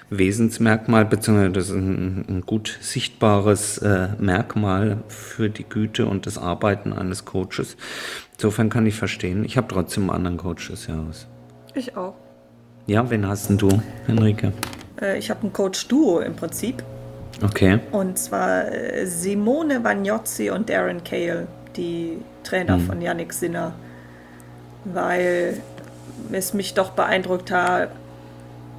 [SPEAKER 3] Wesensmerkmal, beziehungsweise das ist ein, ein gut sichtbares äh, Merkmal für die Güte und das Arbeiten eines Coaches. Insofern kann ich verstehen. Ich habe trotzdem einen anderen Coach des Jahres.
[SPEAKER 2] Ich auch.
[SPEAKER 3] Ja, wen hast denn du, Henrike?
[SPEAKER 2] Äh, ich habe ein Coach-Duo im Prinzip.
[SPEAKER 3] Okay.
[SPEAKER 2] Und zwar äh, Simone Vagnozzi und Darren Cale, die Trainer
[SPEAKER 3] Hm.
[SPEAKER 2] von Yannick Sinner. Weil es mich doch beeindruckt ha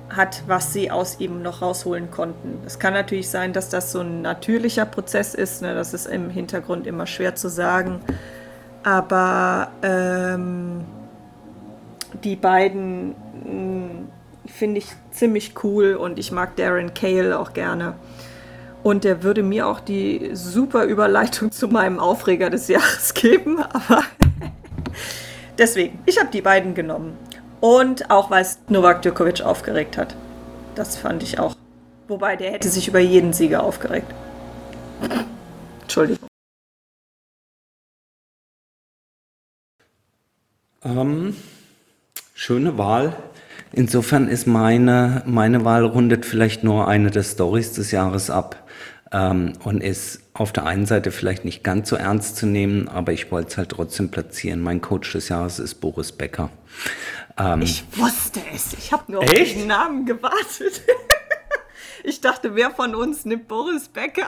[SPEAKER 2] hat, was sie aus ihm noch rausholen konnten. Es kann natürlich sein, dass das so ein natürlicher Prozess ist. Ne? Das ist im Hintergrund immer schwer zu sagen. Aber ähm, die beiden mh, finde ich ziemlich cool und ich mag Darren Cale auch gerne. Und der würde mir auch die super Überleitung zu meinem Aufreger des Jahres geben, aber deswegen, ich habe die beiden genommen. Und auch weil es Novak Djokovic aufgeregt hat. Das fand ich auch. Wobei, der hätte sich über jeden Sieger aufgeregt. Entschuldigung.
[SPEAKER 3] Ähm, schöne Wahl. Insofern ist meine, meine Wahl rundet vielleicht nur eine der Stories des Jahres ab ähm, und ist auf der einen Seite vielleicht nicht ganz so ernst zu nehmen, aber ich wollte es halt trotzdem platzieren. Mein Coach des Jahres ist Boris Becker. Ähm,
[SPEAKER 2] Ich wusste es. Ich habe nur auf
[SPEAKER 3] Echt?
[SPEAKER 2] den Namen gewartet. Ich dachte, wer von uns nimmt Boris Becker?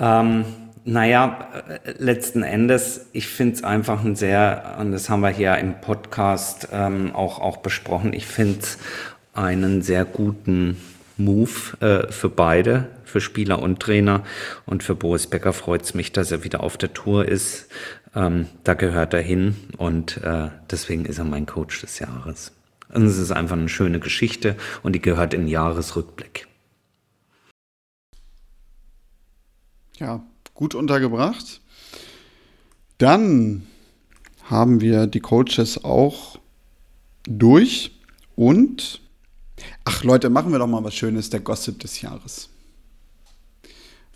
[SPEAKER 3] Ähm, naja, äh, letzten Endes, ich finde es einfach ein sehr, und das haben wir hier im Podcast ähm, auch, auch besprochen, ich finde es einen sehr guten Move äh, für beide, für Spieler und Trainer. Und für Boris Becker freut es mich, dass er wieder auf der Tour ist. Ähm, da gehört er hin und äh, deswegen ist er mein Coach des Jahres. Und es ist einfach eine schöne Geschichte und die gehört in Jahresrückblick.
[SPEAKER 1] Ja, gut untergebracht. Dann haben wir die Coaches auch durch und ach Leute, machen wir doch mal was Schönes, der Gossip des Jahres.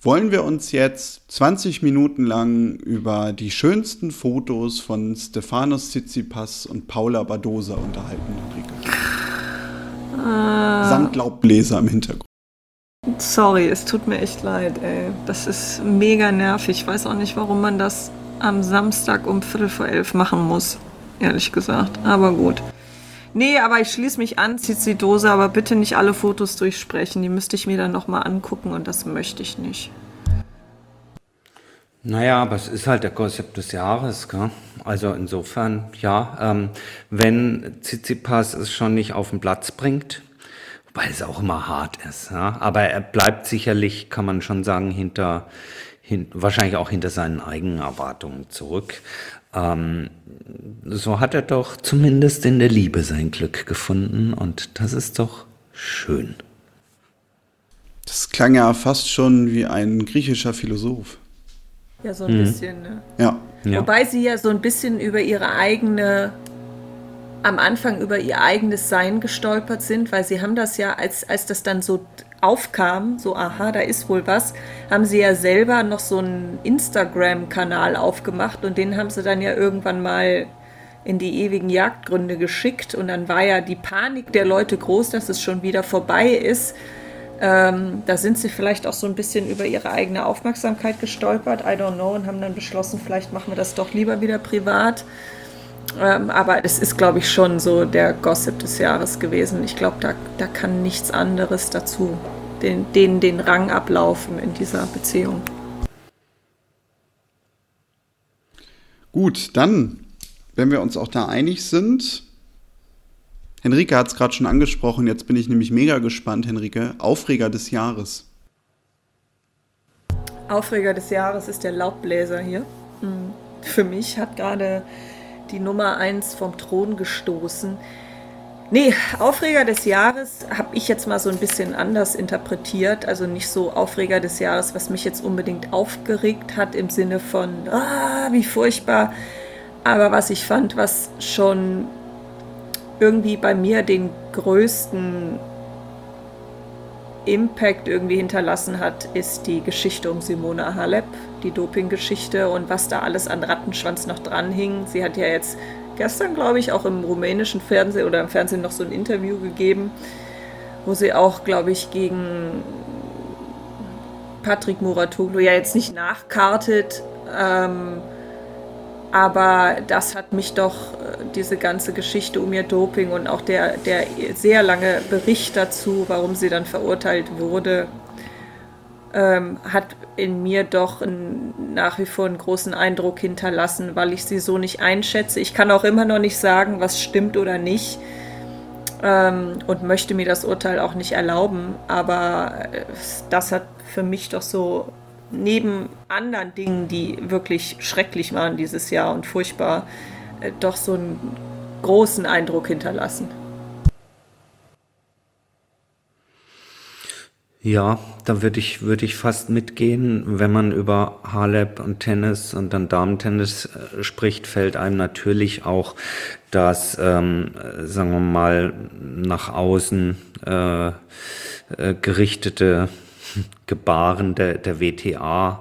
[SPEAKER 1] Wollen wir uns jetzt 20 Minuten lang über die schönsten Fotos von Stefanos Tsitsipas und Paula Badosa unterhalten, Enrique? Äh, Samt Laubbläser im Hintergrund.
[SPEAKER 2] Sorry, es tut mir echt leid, ey. Das ist mega nervig. Ich weiß auch nicht, warum man das am Samstag um Viertel vor elf machen muss. Ehrlich gesagt. Aber gut. Nee, aber ich schließe mich an, zieht die Dose, aber bitte nicht alle Fotos durchsprechen. Die müsste ich mir dann nochmal angucken und das möchte ich nicht.
[SPEAKER 3] Naja, aber es ist halt der Gossip des Jahres, gell? Also insofern, ja, ähm, wenn Tsitsipas es schon nicht auf den Platz bringt, wobei es auch immer hart ist, ja? aber er bleibt sicherlich, kann man schon sagen, hinter, hin, wahrscheinlich auch hinter seinen eigenen Erwartungen zurück. Ähm, so hat er doch zumindest in der Liebe sein Glück gefunden und das ist doch schön.
[SPEAKER 1] Das klang ja fast schon wie ein griechischer Philosoph.
[SPEAKER 2] Ja, so ein mhm. bisschen, ne?
[SPEAKER 1] Ja.
[SPEAKER 2] ja. Wobei sie ja so ein bisschen über ihre eigene, am Anfang über ihr eigenes Sein gestolpert sind, weil sie haben das ja, als, als das dann so aufkam, so aha, da ist wohl was, haben sie ja selber noch so einen Instagram-Kanal aufgemacht und den haben sie dann ja irgendwann mal in die ewigen Jagdgründe geschickt und dann war ja die Panik der Leute groß, dass es schon wieder vorbei ist. Ähm, da sind sie vielleicht auch so ein bisschen über ihre eigene Aufmerksamkeit gestolpert, I don't know, und haben dann beschlossen, vielleicht machen wir das doch lieber wieder privat. Ähm, aber es ist, glaube ich, schon so der Gossip des Jahres gewesen. Ich glaube, da, da kann nichts anderes dazu den, den, den Rang ablaufen in dieser Beziehung.
[SPEAKER 1] Gut, dann, wenn wir uns auch da einig sind, Henrike hat es gerade schon angesprochen, jetzt bin ich nämlich mega gespannt, Henrike. Aufreger des Jahres.
[SPEAKER 2] Aufreger des Jahres ist der Laubbläser hier. Hm. Für mich hat gerade die Nummer 1 vom Thron gestoßen. Nee, Aufreger des Jahres habe ich jetzt mal so ein bisschen anders interpretiert. Also nicht so Aufreger des Jahres, was mich jetzt unbedingt aufgeregt hat im Sinne von, ah, wie furchtbar. Aber was ich fand, was schon irgendwie bei mir den größten Impact irgendwie hinterlassen hat, ist die Geschichte um Simona Halep, die Dopinggeschichte und was da alles an Rattenschwanz noch dran hing. Sie hat ja jetzt gestern, glaube ich, auch im rumänischen Fernsehen oder im Fernsehen noch so ein Interview gegeben, wo sie auch, glaube ich, gegen Patrick Muratoglu ja jetzt nicht nachkartet, ähm, aber das hat mich doch, äh, diese ganze Geschichte um ihr Doping und auch der, der sehr lange Bericht dazu, warum sie dann verurteilt wurde, ähm, hat in mir doch ein, nach wie vor einen großen Eindruck hinterlassen, weil ich sie so nicht einschätze. Ich kann auch immer noch nicht sagen, was stimmt oder nicht ähm, und möchte mir das Urteil auch nicht erlauben. Aber äh, das hat für mich doch so neben anderen Dingen, die wirklich schrecklich waren dieses Jahr und furchtbar, äh, doch so einen großen Eindruck hinterlassen.
[SPEAKER 3] Ja, da würde ich, würde ich fast mitgehen. Wenn man über Halep und Tennis und dann Damentennis äh, spricht, fällt einem natürlich auch das, ähm, sagen wir mal, nach außen äh, äh, gerichtete Gebaren der, der WTA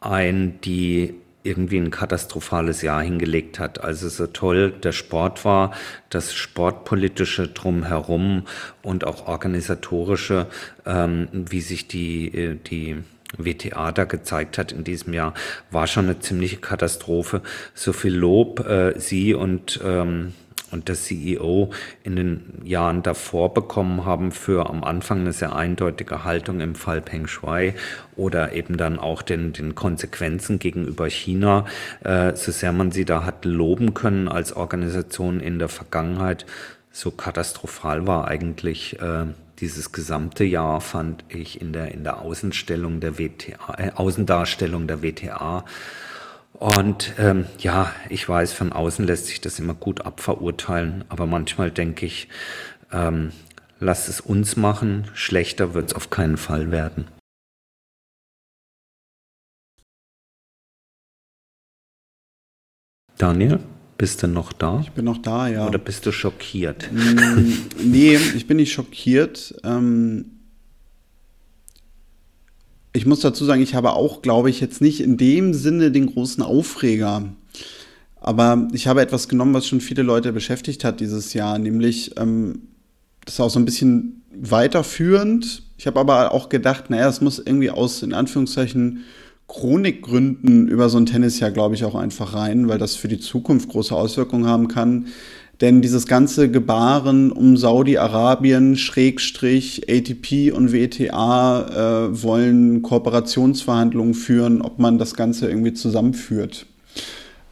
[SPEAKER 3] ein, die irgendwie ein katastrophales Jahr hingelegt hat. Also so toll der Sport war, das sportpolitische drumherum und auch organisatorische, ähm, wie sich die, äh, die WTA da gezeigt hat in diesem Jahr, war schon eine ziemliche Katastrophe. So viel Lob äh, sie und ähm, und der CEO in den Jahren davor bekommen haben für am Anfang eine sehr eindeutige Haltung im Fall Peng Shui oder eben dann auch den, den Konsequenzen gegenüber China, äh, so sehr man sie da hat loben können als Organisation in der Vergangenheit, so katastrophal war eigentlich äh, dieses gesamte Jahr, fand ich in der, in der Außenstellung der WTA, äh, Außendarstellung der WTA Und ähm, ja, ich weiß, von außen lässt sich das immer gut abverurteilen, aber manchmal denke ich, ähm, lasst es uns machen, schlechter wird es auf keinen Fall werden. Daniel, bist du noch da?
[SPEAKER 1] Ich bin noch da, ja.
[SPEAKER 3] Oder bist du schockiert?
[SPEAKER 1] Mm, nee, ich bin nicht schockiert. Ähm, ich muss dazu sagen, ich habe auch, glaube ich, jetzt nicht in dem Sinne den großen Aufreger. Aber ich habe etwas genommen, was schon viele Leute beschäftigt hat dieses Jahr, nämlich ähm, das ist auch so ein bisschen weiterführend. Ich habe aber auch gedacht, naja, es muss irgendwie aus, in Anführungszeichen, Chronikgründen über so ein Tennisjahr, glaube ich, auch einfach rein, weil das für die Zukunft große Auswirkungen haben kann. Denn dieses ganze Gebaren um Saudi-Arabien, Schrägstrich, ATP und WTA äh, wollen Kooperationsverhandlungen führen, ob man das Ganze irgendwie zusammenführt.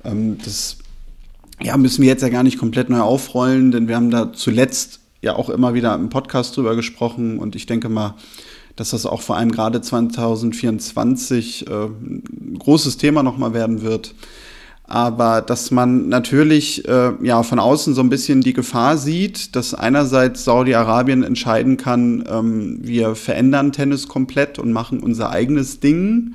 [SPEAKER 1] Ähm, das ja, müssen wir jetzt ja gar nicht komplett neu aufrollen, denn wir haben da zuletzt ja auch immer wieder im Podcast drüber gesprochen und ich denke mal, dass das auch vor allem gerade 2024 äh, ein großes Thema nochmal werden wird. Aber dass man natürlich äh, ja von außen so ein bisschen die Gefahr sieht, dass einerseits Saudi-Arabien entscheiden kann, ähm, wir verändern Tennis komplett und machen unser eigenes Ding.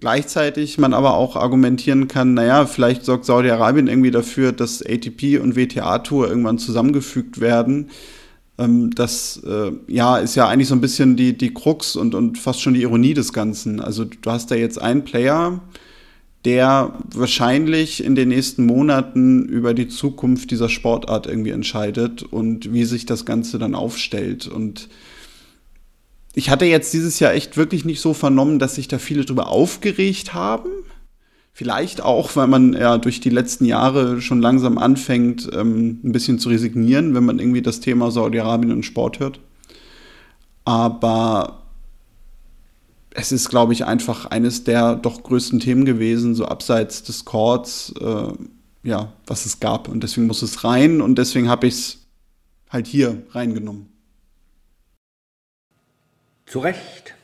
[SPEAKER 1] Gleichzeitig man aber auch argumentieren kann, naja, vielleicht sorgt Saudi-Arabien irgendwie dafür, dass ATP und WTA-Tour irgendwann zusammengefügt werden ähm, das äh, ja, ist ja eigentlich so ein bisschen die, die Krux und, und fast schon die Ironie des Ganzen. Also du hast da jetzt einen Player, der wahrscheinlich in den nächsten Monaten über die Zukunft dieser Sportart irgendwie entscheidet und wie sich das Ganze dann aufstellt. Und ich hatte jetzt dieses Jahr echt wirklich nicht so vernommen, dass sich da viele drüber aufgeregt haben. Vielleicht auch, weil man ja durch die letzten Jahre schon langsam anfängt, ähm, ein bisschen zu resignieren, wenn man irgendwie das Thema Saudi-Arabien und Sport hört. Aber es ist, glaube ich, einfach eines der doch größten Themen gewesen, so abseits des Chords, äh, ja, was es gab. Und deswegen muss es rein und deswegen habe ich es halt hier reingenommen.
[SPEAKER 3] Zu Recht.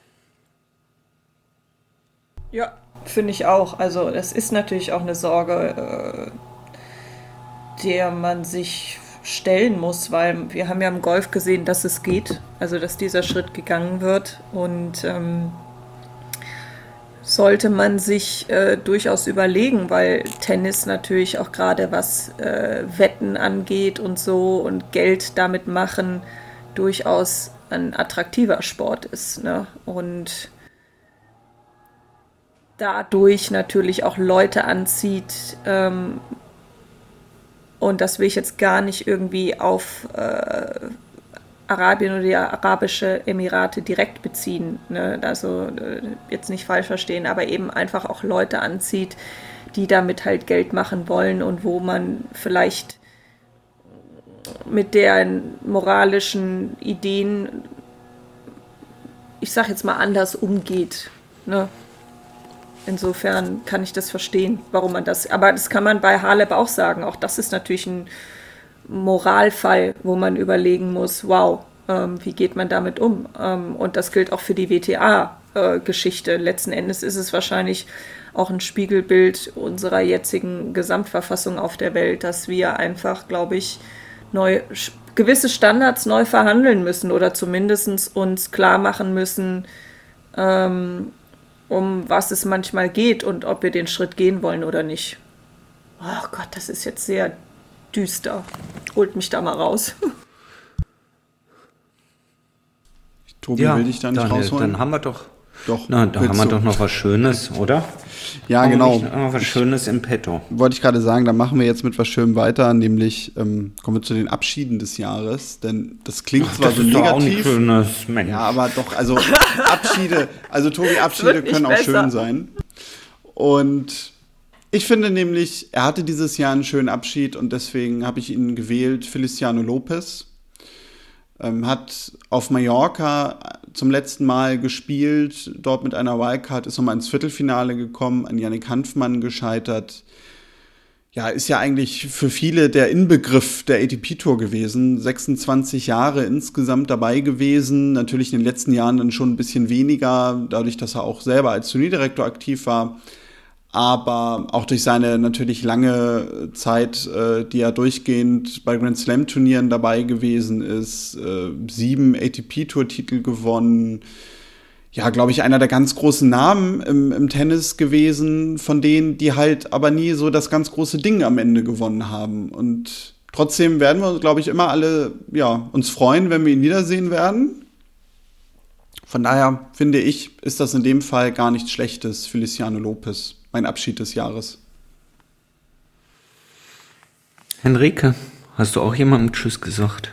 [SPEAKER 2] Ja, Finde ich auch. Also es ist natürlich auch eine Sorge, äh, der man sich stellen muss, weil wir haben ja im Golf gesehen, dass es geht, also dass dieser Schritt gegangen wird und ähm, sollte man sich äh, durchaus überlegen, weil Tennis natürlich auch gerade was äh, Wetten angeht und so und Geld damit machen durchaus ein attraktiver Sport ist. Ne? Und dadurch natürlich auch Leute anzieht. Ähm, und das will ich jetzt gar nicht irgendwie auf äh, Arabien oder die Arabische Emirate direkt beziehen. Ne? Also äh, jetzt nicht falsch verstehen, aber eben einfach auch Leute anzieht, die damit halt Geld machen wollen und wo man vielleicht mit deren moralischen Ideen, ich sag jetzt mal, anders umgeht. Ne? Insofern kann ich das verstehen, warum man das. Aber das kann man bei Haleb auch sagen. Auch das ist natürlich ein Moralfall, wo man überlegen muss, wow, ähm, wie geht man damit um? Ähm, und das gilt auch für die WTA-Geschichte. Äh, Letzten Endes ist es wahrscheinlich auch ein Spiegelbild unserer jetzigen Gesamtverfassung auf der Welt, dass wir einfach, glaube ich, neu, gewisse Standards neu verhandeln müssen oder zumindest uns klar machen müssen, ähm, um was es manchmal geht und ob wir den Schritt gehen wollen oder nicht. Oh Gott, das ist jetzt sehr düster. Holt mich da mal raus.
[SPEAKER 3] Tobi ja, will dich da nicht Daniel, rausholen. Dann haben wir doch doch. Na, da haben wir doch noch was Schönes, oder?
[SPEAKER 1] Ja, haben genau.
[SPEAKER 3] Wir was Schönes im Petto.
[SPEAKER 1] Wollte ich gerade sagen, da machen wir jetzt mit was Schönem weiter, nämlich ähm, kommen wir zu den Abschieden des Jahres, denn das klingt Ach, zwar das so negativ. Auch nicht schönes, Mensch. Ja, aber doch, also Abschiede, also Tobi, Abschiede können auch schön sein. Und ich finde nämlich, er hatte dieses Jahr einen schönen Abschied und deswegen habe ich ihn gewählt, Feliciano Lopez. Ähm, hat auf Mallorca zum letzten Mal gespielt, dort mit einer Wildcard, ist nochmal ins Viertelfinale gekommen, an Yannick Hanfmann gescheitert. Ja, ist ja eigentlich für viele der Inbegriff der ATP-Tour gewesen. 26 Jahre insgesamt dabei gewesen. Natürlich in den letzten Jahren dann schon ein bisschen weniger, dadurch, dass er auch selber als Turnierdirektor aktiv war. Aber auch durch seine natürlich lange Zeit, äh, die er durchgehend bei Grand Slam Turnieren dabei gewesen ist, äh, sieben ATP-Tour-Titel gewonnen. Ja, glaube ich, einer der ganz großen Namen im, im, Tennis gewesen, von denen, die halt aber nie so das ganz große Ding am Ende gewonnen haben. Und trotzdem werden wir, glaube ich, immer alle ja, uns freuen, wenn wir ihn wiedersehen werden. Von daher finde ich, ist das in dem Fall gar nichts Schlechtes für Luciano Lopez mein Abschied des Jahres.
[SPEAKER 3] Henrike, hast du auch jemandem Tschüss gesagt?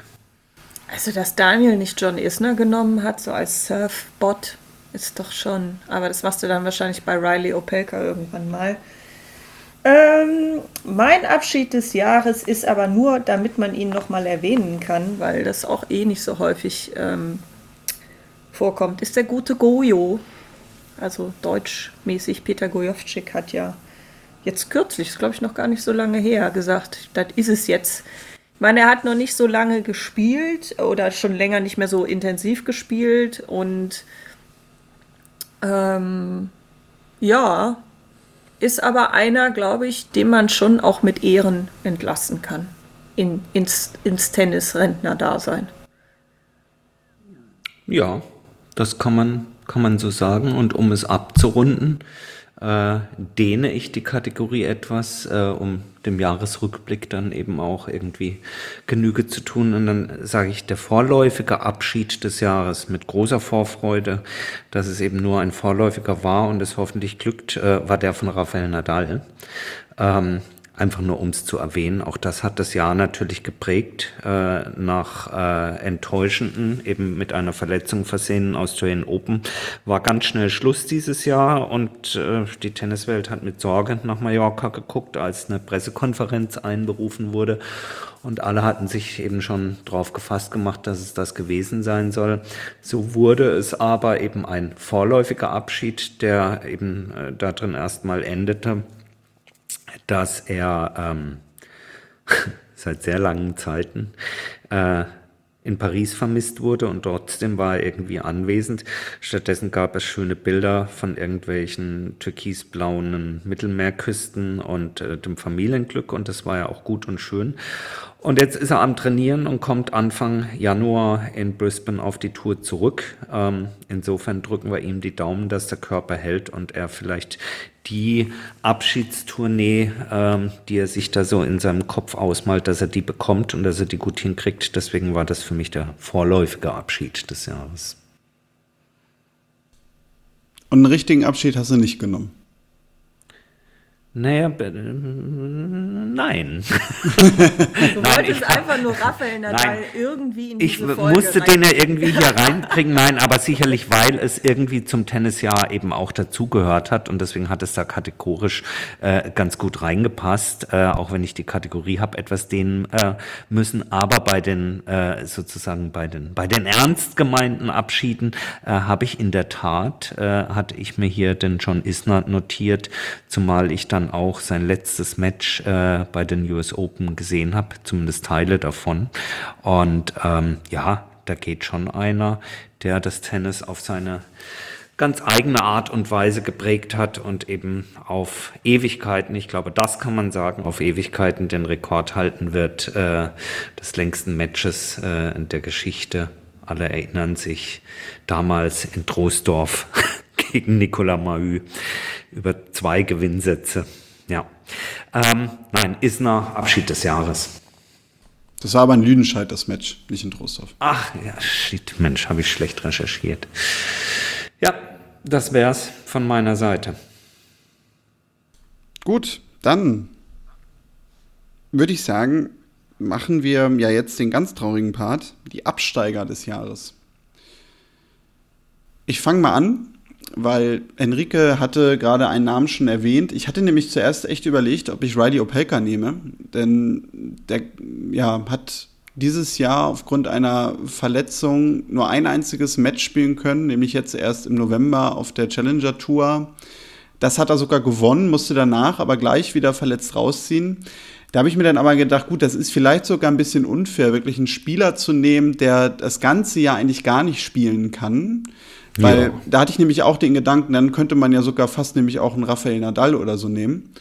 [SPEAKER 2] Also, dass Daniel nicht John Isner genommen hat, so als Surfbot, ist doch schon. Aber das machst du dann wahrscheinlich bei Riley Opelka irgendwann mal. Ähm, mein Abschied des Jahres ist aber nur, damit man ihn nochmal erwähnen kann, weil das auch eh nicht so häufig ähm, vorkommt, ist der gute Gojo also deutschmäßig. Peter Gojowczyk hat ja jetzt kürzlich, ist glaube ich noch gar nicht so lange her, gesagt, das ist es jetzt. Ich meine, er hat noch nicht so lange gespielt oder schon länger nicht mehr so intensiv gespielt und ähm, ja, ist aber einer, glaube ich, den man schon auch mit Ehren entlassen kann in, ins, ins Tennis-Rentner-Dasein.
[SPEAKER 3] Ja, das kann man kann man so sagen. Und um es abzurunden, äh, dehne ich die Kategorie etwas, äh, um dem Jahresrückblick dann eben auch irgendwie Genüge zu tun. Und dann sage ich, der vorläufige Abschied des Jahres mit großer Vorfreude, dass es eben nur ein vorläufiger war und es hoffentlich glückt, äh, war der von Rafael Nadal. Ähm, Einfach nur um es zu erwähnen. Auch das hat das Jahr natürlich geprägt. Äh, nach äh, enttäuschenden, eben mit einer Verletzung versehenen Australian Open war ganz schnell Schluss dieses Jahr und äh, die Tenniswelt hat mit Sorge nach Mallorca geguckt, als eine Pressekonferenz einberufen wurde. Und alle hatten sich eben schon drauf gefasst gemacht, dass es das gewesen sein soll. So wurde es aber eben ein vorläufiger Abschied, der eben äh, darin erstmal endete dass er ähm, seit sehr langen Zeiten äh, in Paris vermisst wurde und trotzdem war er irgendwie anwesend. Stattdessen gab es schöne Bilder von irgendwelchen türkisblauen Mittelmeerküsten und äh, dem Familienglück und das war ja auch gut und schön. Und jetzt ist er am Trainieren und kommt Anfang Januar in Brisbane auf die Tour zurück. Ähm, insofern drücken wir ihm die Daumen, dass der Körper hält und er vielleicht die Abschiedstournee, ähm, die er sich da so in seinem Kopf ausmalt, dass er die bekommt und dass er die gut hinkriegt. Deswegen war das für mich der vorläufige Abschied des Jahres.
[SPEAKER 1] Und einen richtigen Abschied hast du nicht genommen.
[SPEAKER 3] Naja, nein.
[SPEAKER 2] Du nein, wolltest ich, einfach nur Raphael Nadal irgendwie in diese
[SPEAKER 3] Ich Folge musste den ja irgendwie hier reinbringen, nein, aber sicherlich, weil es irgendwie zum Tennisjahr eben auch dazugehört hat und deswegen hat es da kategorisch äh, ganz gut reingepasst, äh, auch wenn ich die Kategorie habe etwas dehnen äh, müssen, aber bei den äh, sozusagen bei den bei den ernst gemeinten Abschieden äh, habe ich in der Tat, äh, hatte ich mir hier den John Isner notiert, zumal ich dann auch sein letztes Match äh, bei den US Open gesehen habe, zumindest Teile davon. Und ähm, ja, da geht schon einer, der das Tennis auf seine ganz eigene Art und Weise geprägt hat und eben auf Ewigkeiten, ich glaube, das kann man sagen, auf Ewigkeiten den Rekord halten wird äh, des längsten Matches äh, in der Geschichte. Alle erinnern sich damals in Troisdorf gegen Nicolas Mahü über zwei Gewinnsätze. Ja. Ähm, nein, Isner, Abschied des Jahres.
[SPEAKER 1] Das war aber in Lüdenscheid, das Match, nicht in Trostorf.
[SPEAKER 3] Ach, ja, shit, Mensch, habe ich schlecht recherchiert. Ja, das wär's von meiner Seite.
[SPEAKER 1] Gut, dann würde ich sagen, machen wir ja jetzt den ganz traurigen Part, die Absteiger des Jahres. Ich fange mal an weil Enrique hatte gerade einen Namen schon erwähnt. Ich hatte nämlich zuerst echt überlegt, ob ich Riley Opelka nehme, denn der ja, hat dieses Jahr aufgrund einer Verletzung nur ein einziges Match spielen können, nämlich jetzt erst im November auf der Challenger Tour. Das hat er sogar gewonnen, musste danach aber gleich wieder verletzt rausziehen. Da habe ich mir dann aber gedacht, gut, das ist vielleicht sogar ein bisschen unfair, wirklich einen Spieler zu nehmen, der das ganze Jahr eigentlich gar nicht spielen kann Weil
[SPEAKER 3] Ja.
[SPEAKER 1] da hatte ich nämlich auch den Gedanken, dann könnte man ja sogar fast nämlich auch einen Rafael Nadal oder so nehmen.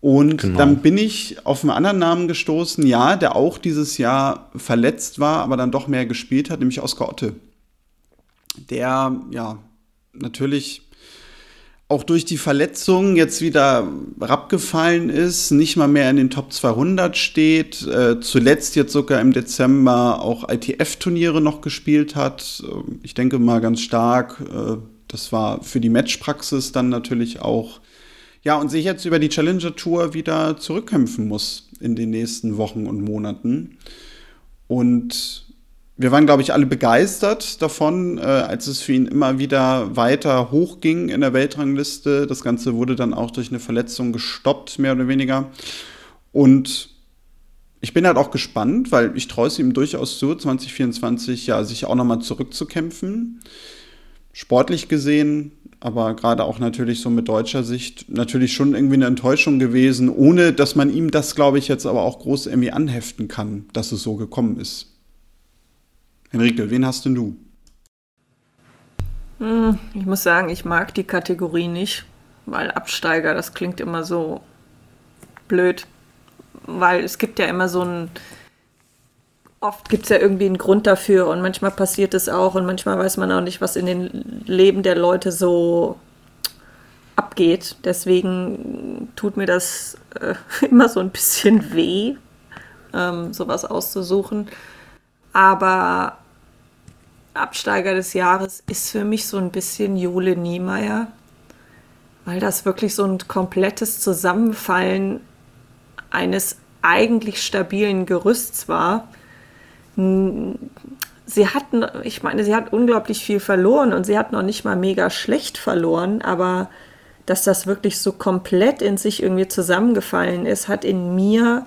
[SPEAKER 1] Und
[SPEAKER 3] Genau.
[SPEAKER 1] dann bin ich auf einen anderen Namen gestoßen, ja, der auch dieses Jahr verletzt war, aber dann doch mehr gespielt hat, nämlich Oskar Otte. Der, ja, natürlich auch durch die Verletzung jetzt wieder abgefallen ist, nicht mal mehr in den Top 200 steht, äh, zuletzt jetzt sogar im Dezember auch ITF-Turniere noch gespielt hat. Ähm, Ich denke mal ganz stark, äh, das war für die Matchpraxis dann natürlich auch. Ja, und sich jetzt über die Challenger Tour wieder zurückkämpfen muss in den nächsten Wochen und Monaten. Und wir waren, glaube ich, alle begeistert davon, äh, als es für ihn immer wieder weiter hochging in der Weltrangliste. Das Ganze wurde dann auch durch eine Verletzung gestoppt, mehr oder weniger. Und ich bin halt auch gespannt, weil ich traue es ihm durchaus zu, 2024 ja sich auch nochmal zurückzukämpfen. Sportlich gesehen, aber gerade auch natürlich so mit deutscher Sicht natürlich schon irgendwie eine Enttäuschung gewesen, ohne dass man ihm das, glaube ich, jetzt aber auch groß irgendwie anheften kann, dass es so gekommen ist. Henrike, wen hast denn du?
[SPEAKER 2] Ich muss sagen, ich mag die Kategorie nicht, weil Absteiger, das klingt immer so blöd. Weil es gibt ja immer so ein. Oft gibt es ja irgendwie einen Grund dafür und manchmal passiert es auch und manchmal weiß man auch nicht, was in den Leben der Leute so abgeht. Deswegen tut mir das äh, immer so ein bisschen weh, ähm, sowas auszusuchen. Aber Absteiger des Jahres ist für mich so ein bisschen Jule Niemeyer, weil das wirklich so ein komplettes Zusammenfallen eines eigentlich stabilen Gerüsts war. Sie hatten, ich meine, sie hat unglaublich viel verloren und sie hat noch nicht mal mega schlecht verloren, aber dass das wirklich so komplett in sich irgendwie zusammengefallen ist, hat in mir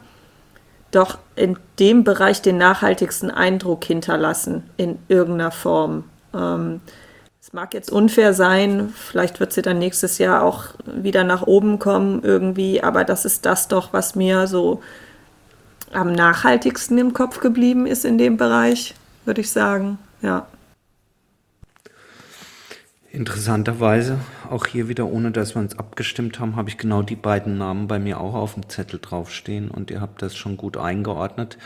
[SPEAKER 2] doch in dem Bereich den nachhaltigsten Eindruck hinterlassen, in irgendeiner Form. Ähm, es mag jetzt unfair sein, vielleicht wird sie dann nächstes Jahr auch wieder nach oben kommen irgendwie, aber das ist das doch, was mir so am nachhaltigsten im Kopf geblieben ist in dem Bereich, würde ich sagen. Ja.
[SPEAKER 3] Interessanterweise, auch hier wieder, ohne dass wir uns abgestimmt haben, habe ich genau die beiden Namen bei mir auch auf dem Zettel draufstehen und ihr habt das schon gut eingeordnet.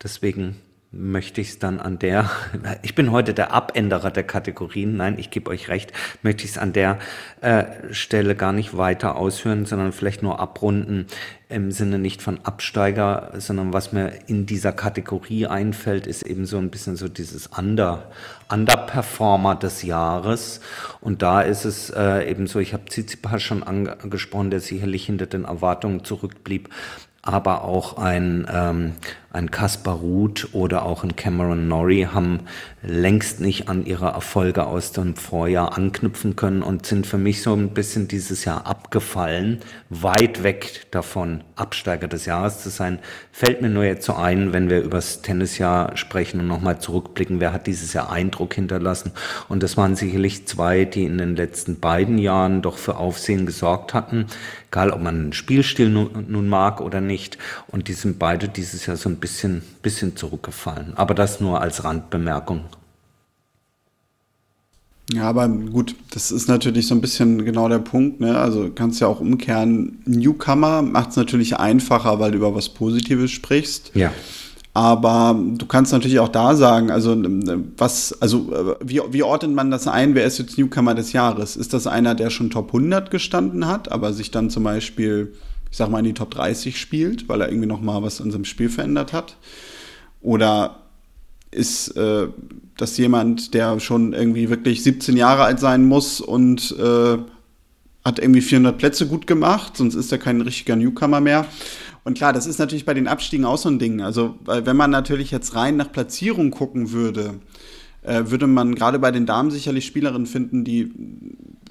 [SPEAKER 3] Deswegen möchte ich es dann an der, ich bin heute der Abänderer der Kategorien, nein, ich gebe euch recht, möchte ich es an der äh, Stelle gar nicht weiter ausführen, sondern vielleicht nur abrunden im Sinne nicht von Absteiger, sondern was mir in dieser Kategorie einfällt, ist eben so ein bisschen so dieses Under, Underperformer des Jahres. Und da ist es äh, eben so, ich habe Tsitsipas schon angesprochen, der sicherlich hinter den Erwartungen zurückblieb, aber auch ein, ähm, ein Kaspar Ruth oder auch ein Cameron Norrie haben längst nicht an ihre Erfolge aus dem Vorjahr anknüpfen können und sind für mich so ein bisschen dieses Jahr abgefallen, weit weg davon, Absteiger des Jahres zu sein. Fällt mir nur jetzt so ein, wenn wir über das Tennisjahr sprechen und nochmal zurückblicken, wer hat dieses Jahr Eindruck hinterlassen. Und das waren sicherlich zwei, die in den letzten beiden Jahren doch für Aufsehen gesorgt hatten, egal ob man den Spielstil nun, nun mag oder nicht. Und die sind beide dieses Jahr so ein bisschen, bisschen zurückgefallen. Aber das nur als Randbemerkung.
[SPEAKER 1] Ja, aber gut, das ist natürlich so ein bisschen genau der Punkt. Ne? Also kannst ja auch umkehren. Newcomer macht es natürlich einfacher, weil du über was Positives sprichst.
[SPEAKER 3] Ja.
[SPEAKER 1] Aber du kannst natürlich auch da sagen, also was, also wie, wie ordnet man das ein? Wer ist jetzt Newcomer des Jahres? Ist das einer, der schon Top 100 gestanden hat, aber sich dann zum Beispiel, ich sag mal, in die Top 30 spielt, weil er irgendwie noch mal was in seinem Spiel verändert hat? Oder ist äh, das jemand, der schon irgendwie wirklich 17 Jahre alt sein muss und äh, hat irgendwie 400 Plätze gut gemacht, sonst ist er kein richtiger Newcomer mehr. Und klar, das ist natürlich bei den Abstiegen auch so ein Ding. Also, wenn man natürlich jetzt rein nach Platzierung gucken würde, äh, würde man gerade bei den Damen sicherlich Spielerinnen finden, die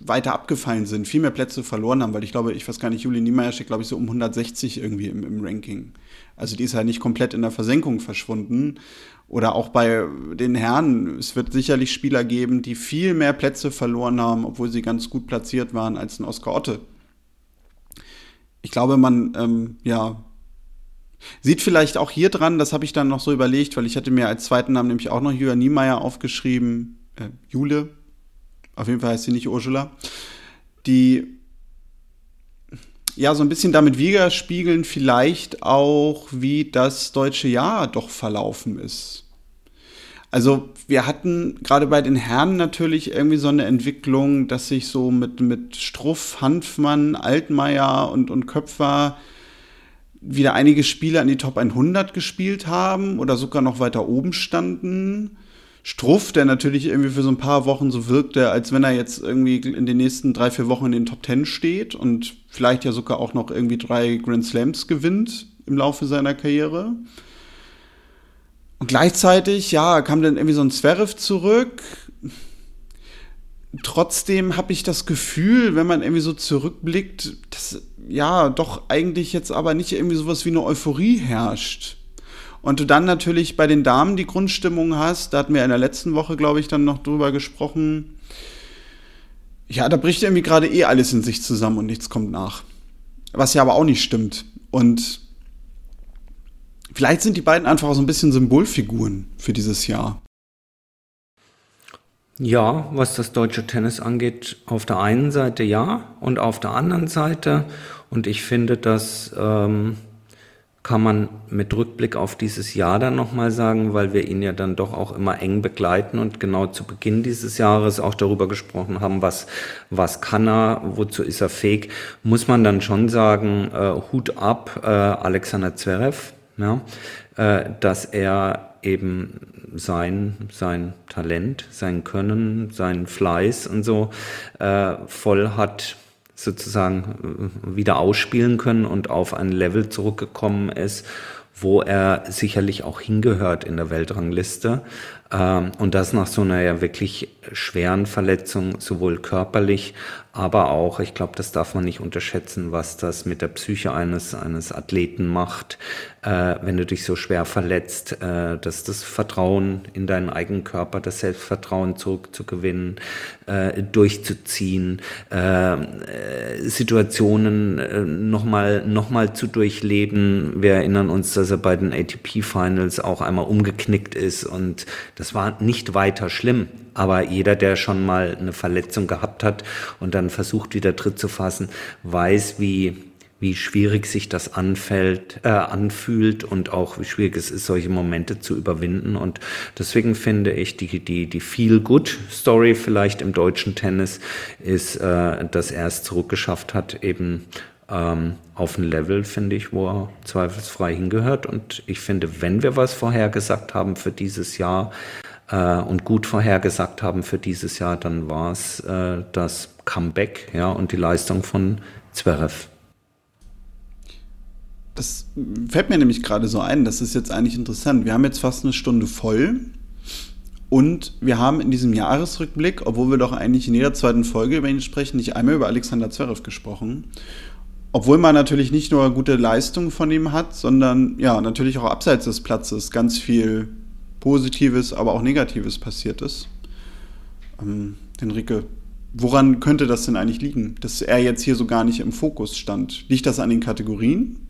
[SPEAKER 1] weiter abgefallen sind, viel mehr Plätze verloren haben, weil ich glaube, ich weiß gar nicht, Julie Niemeyer steht, glaube ich, so um 160 irgendwie im, im Ranking. Also die ist halt nicht komplett in der Versenkung verschwunden. Oder auch bei den Herren, es wird sicherlich Spieler geben, die viel mehr Plätze verloren haben, obwohl sie ganz gut platziert waren als ein Oscar Otte. Ich glaube, man, ähm, ja, sieht vielleicht auch hier dran, das habe ich dann noch so überlegt, weil ich hatte mir als zweiten Namen nämlich auch noch Julia Niemeyer aufgeschrieben, äh, Jule, auf jeden Fall heißt sie nicht Ursula, die ja so ein bisschen damit widerspiegeln vielleicht auch, wie das deutsche Jahr doch verlaufen ist. Also wir hatten gerade bei den Herren natürlich irgendwie so eine Entwicklung, dass sich so mit, mit Struff, Hanfmann, Altmaier und, und Köpfer wieder einige Spiele an die Top 100 gespielt haben oder sogar noch weiter oben standen. Struff, der natürlich irgendwie für so ein paar Wochen so wirkte, als wenn er jetzt irgendwie in den nächsten drei, vier Wochen in den Top 10 steht und vielleicht ja sogar auch noch irgendwie drei Grand Slams gewinnt im Laufe seiner Karriere. Und gleichzeitig, ja, kam dann irgendwie so ein Zverev zurück. Trotzdem habe ich das Gefühl, wenn man irgendwie so zurückblickt, dass ja doch eigentlich jetzt aber nicht irgendwie sowas wie eine Euphorie herrscht. Und du dann natürlich bei den Damen die Grundstimmung hast, da hatten wir in der letzten Woche, glaube ich, dann noch drüber gesprochen. Ja, da bricht irgendwie gerade eh alles in sich zusammen und nichts kommt nach. Was ja aber auch nicht stimmt. Und vielleicht sind die beiden einfach so ein bisschen Symbolfiguren für dieses Jahr.
[SPEAKER 3] Ja, was das deutsche Tennis angeht, auf der einen Seite ja und auf der anderen Seite. Und ich finde, dass ähm, kann man mit Rückblick auf dieses Jahr dann nochmal sagen, weil wir ihn ja dann doch auch immer eng begleiten und genau zu Beginn dieses Jahres auch darüber gesprochen haben, was, was kann er, wozu ist er fähig, muss man dann schon sagen, äh, Hut ab, äh, Alexander Zverev, ja, äh, dass er eben sein, sein Talent, sein Können, sein Fleiß und so äh, voll hat sozusagen äh, wieder ausspielen können und auf ein Level zurückgekommen ist, wo er sicherlich auch hingehört in der Weltrangliste. Ähm, und das nach so einer ja wirklich schweren Verletzung, sowohl körperlich, aber auch, ich glaube, das darf man nicht unterschätzen, was das mit der Psyche eines, eines Athleten macht, äh, wenn du dich so schwer verletzt, äh, dass das Vertrauen in deinen eigenen Körper, das Selbstvertrauen zurückzugewinnen, äh, durchzuziehen, äh, äh, Situationen äh, nochmal noch mal zu durchleben. Wir erinnern uns, dass er bei den ATP-Finals auch einmal umgeknickt ist und das war nicht weiter schlimm, aber jeder, der schon mal eine Verletzung gehabt hat und dann versucht, wieder Tritt zu fassen, weiß, wie, wie schwierig sich das anfällt, äh, anfühlt und auch wie schwierig es ist, solche Momente zu überwinden. Und deswegen finde ich, die, die, die Feel-Good-Story vielleicht im deutschen Tennis ist, äh, dass er es zurückgeschafft hat, eben ähm, auf ein Level, finde ich, wo er zweifelsfrei hingehört. Und ich finde, wenn wir was vorhergesagt haben für dieses Jahr äh, und gut vorhergesagt haben für dieses Jahr, dann war es äh, das Comeback ja, und die Leistung von Zverev.
[SPEAKER 1] Das fällt mir nämlich gerade so ein, das ist jetzt eigentlich interessant. Wir haben jetzt fast eine Stunde voll. Und wir haben in diesem Jahresrückblick, obwohl wir doch eigentlich in jeder zweiten Folge über ihn sprechen, nicht einmal über Alexander Zverev gesprochen obwohl man natürlich nicht nur gute Leistungen von ihm hat, sondern ja, natürlich auch abseits des Platzes ganz viel Positives, aber auch Negatives passiert ist. Ähm, Henrike, woran könnte das denn eigentlich liegen, dass er jetzt hier so gar nicht im Fokus stand? Liegt das an den Kategorien?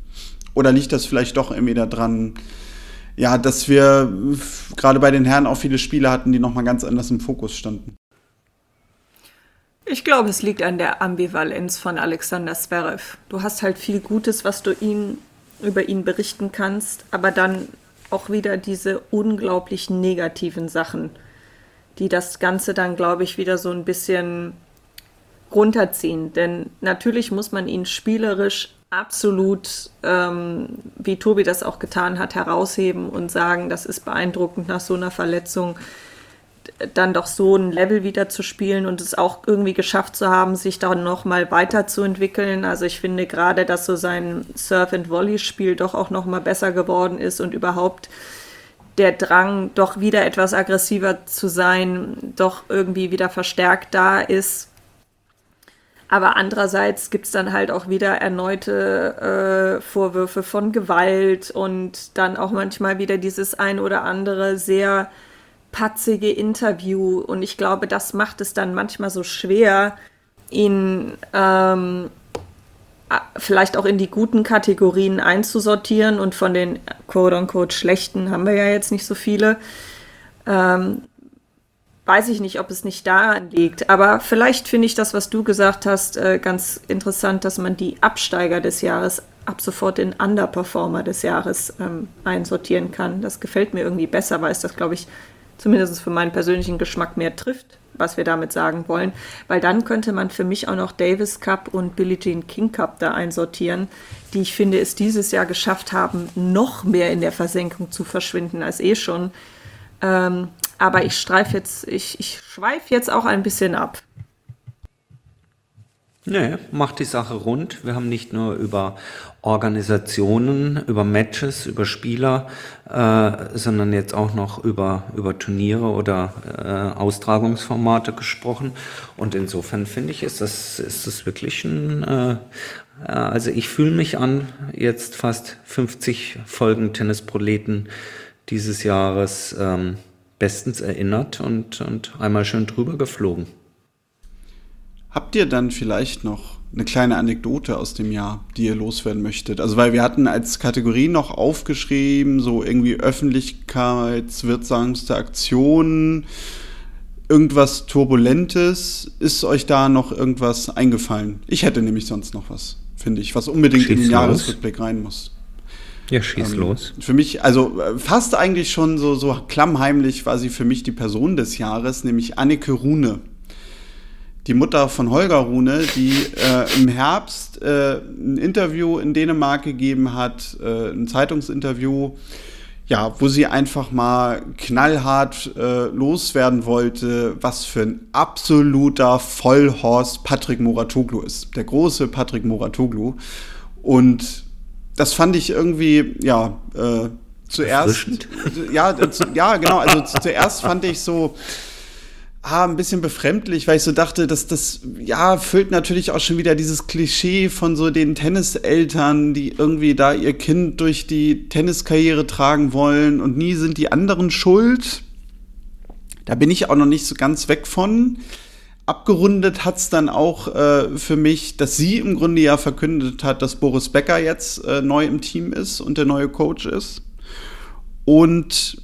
[SPEAKER 1] Oder liegt das vielleicht doch irgendwie daran, ja, dass wir gerade bei den Herren auch viele Spiele hatten, die nochmal ganz anders im Fokus standen?
[SPEAKER 2] Ich glaube, es liegt an der Ambivalenz von Alexander Zverev. Du hast halt viel Gutes, was du ihn, über ihn berichten kannst, aber dann auch wieder diese unglaublich negativen Sachen, die das Ganze dann, glaube ich, wieder so ein bisschen runterziehen. Denn natürlich muss man ihn spielerisch absolut, ähm, wie Tobi das auch getan hat, herausheben und sagen, das ist beeindruckend nach so einer Verletzung dann doch so ein Level wieder zu spielen und es auch irgendwie geschafft zu haben, sich dann noch mal weiterzuentwickeln. Also ich finde gerade, dass so sein Surf and Volley Spiel doch auch noch mal besser geworden ist und überhaupt der Drang, doch wieder etwas aggressiver zu sein, doch irgendwie wieder verstärkt da ist. Aber andererseits gibt es dann halt auch wieder erneute äh, Vorwürfe von Gewalt und dann auch manchmal wieder dieses ein oder andere sehr patzige Interview. Und ich glaube, das macht es dann manchmal so schwer, ihn ähm, vielleicht auch in die guten Kategorien einzusortieren. Und von den quote-unquote schlechten haben wir ja jetzt nicht so viele. Ähm, weiß ich nicht, ob es nicht daran liegt. Aber vielleicht finde ich das, was du gesagt hast, äh, ganz interessant, dass man die Absteiger des Jahres ab sofort in Underperformer des Jahres ähm, einsortieren kann. Das gefällt mir irgendwie besser, weil es das, glaube ich, zumindest für meinen persönlichen Geschmack mehr trifft, was wir damit sagen wollen. Weil dann könnte man für mich auch noch Davis Cup und Billie Jean King Cup da einsortieren, die ich finde, es dieses Jahr geschafft haben, noch mehr in der Versenkung zu verschwinden als eh schon. Ähm, aber ich streife jetzt, ich, ich schweife jetzt auch ein bisschen ab.
[SPEAKER 3] Nee, macht die Sache rund. Wir haben nicht nur über Organisationen, über Matches, über Spieler, äh, sondern jetzt auch noch über, über Turniere oder äh, Austragungsformate gesprochen. Und insofern finde ich, ist das, ist das wirklich ein, äh, also ich fühle mich an, jetzt fast 50 Folgen Tennisproleten dieses Jahres ähm, bestens erinnert und, und einmal schön drüber geflogen.
[SPEAKER 1] Habt ihr dann vielleicht noch eine kleine Anekdote aus dem Jahr, die ihr loswerden möchtet? Also, weil wir hatten als Kategorie noch aufgeschrieben, so irgendwie öffentlichkeitswirksamste Aktionen, irgendwas Turbulentes. Ist euch da noch irgendwas eingefallen? Ich hätte nämlich sonst noch was, finde ich, was unbedingt schieß in den los. Jahresrückblick rein muss.
[SPEAKER 3] Ja, schieß ähm, los.
[SPEAKER 1] Für mich, also äh, fast eigentlich schon so, so klammheimlich war sie für mich die Person des Jahres, nämlich Anneke Rune die Mutter von Holger Rune, die äh, im Herbst äh, ein Interview in Dänemark gegeben hat, äh, ein Zeitungsinterview, ja, wo sie einfach mal knallhart äh, loswerden wollte, was für ein absoluter Vollhorst Patrick Moratoglu ist. Der große Patrick Moratoglu. Und das fand ich irgendwie, ja, äh, zuerst. Ja, zu, ja, genau. Also zuerst fand ich so ah, ein bisschen befremdlich, weil ich so dachte, dass das, ja, füllt natürlich auch schon wieder dieses Klischee von so den Tenniseltern, die irgendwie da ihr Kind durch die Tenniskarriere tragen wollen und nie sind die anderen schuld. Da bin ich auch noch nicht so ganz weg von. Abgerundet hat es dann auch äh, für mich, dass sie im Grunde ja verkündet hat, dass Boris Becker jetzt äh, neu im Team ist und der neue Coach ist. Und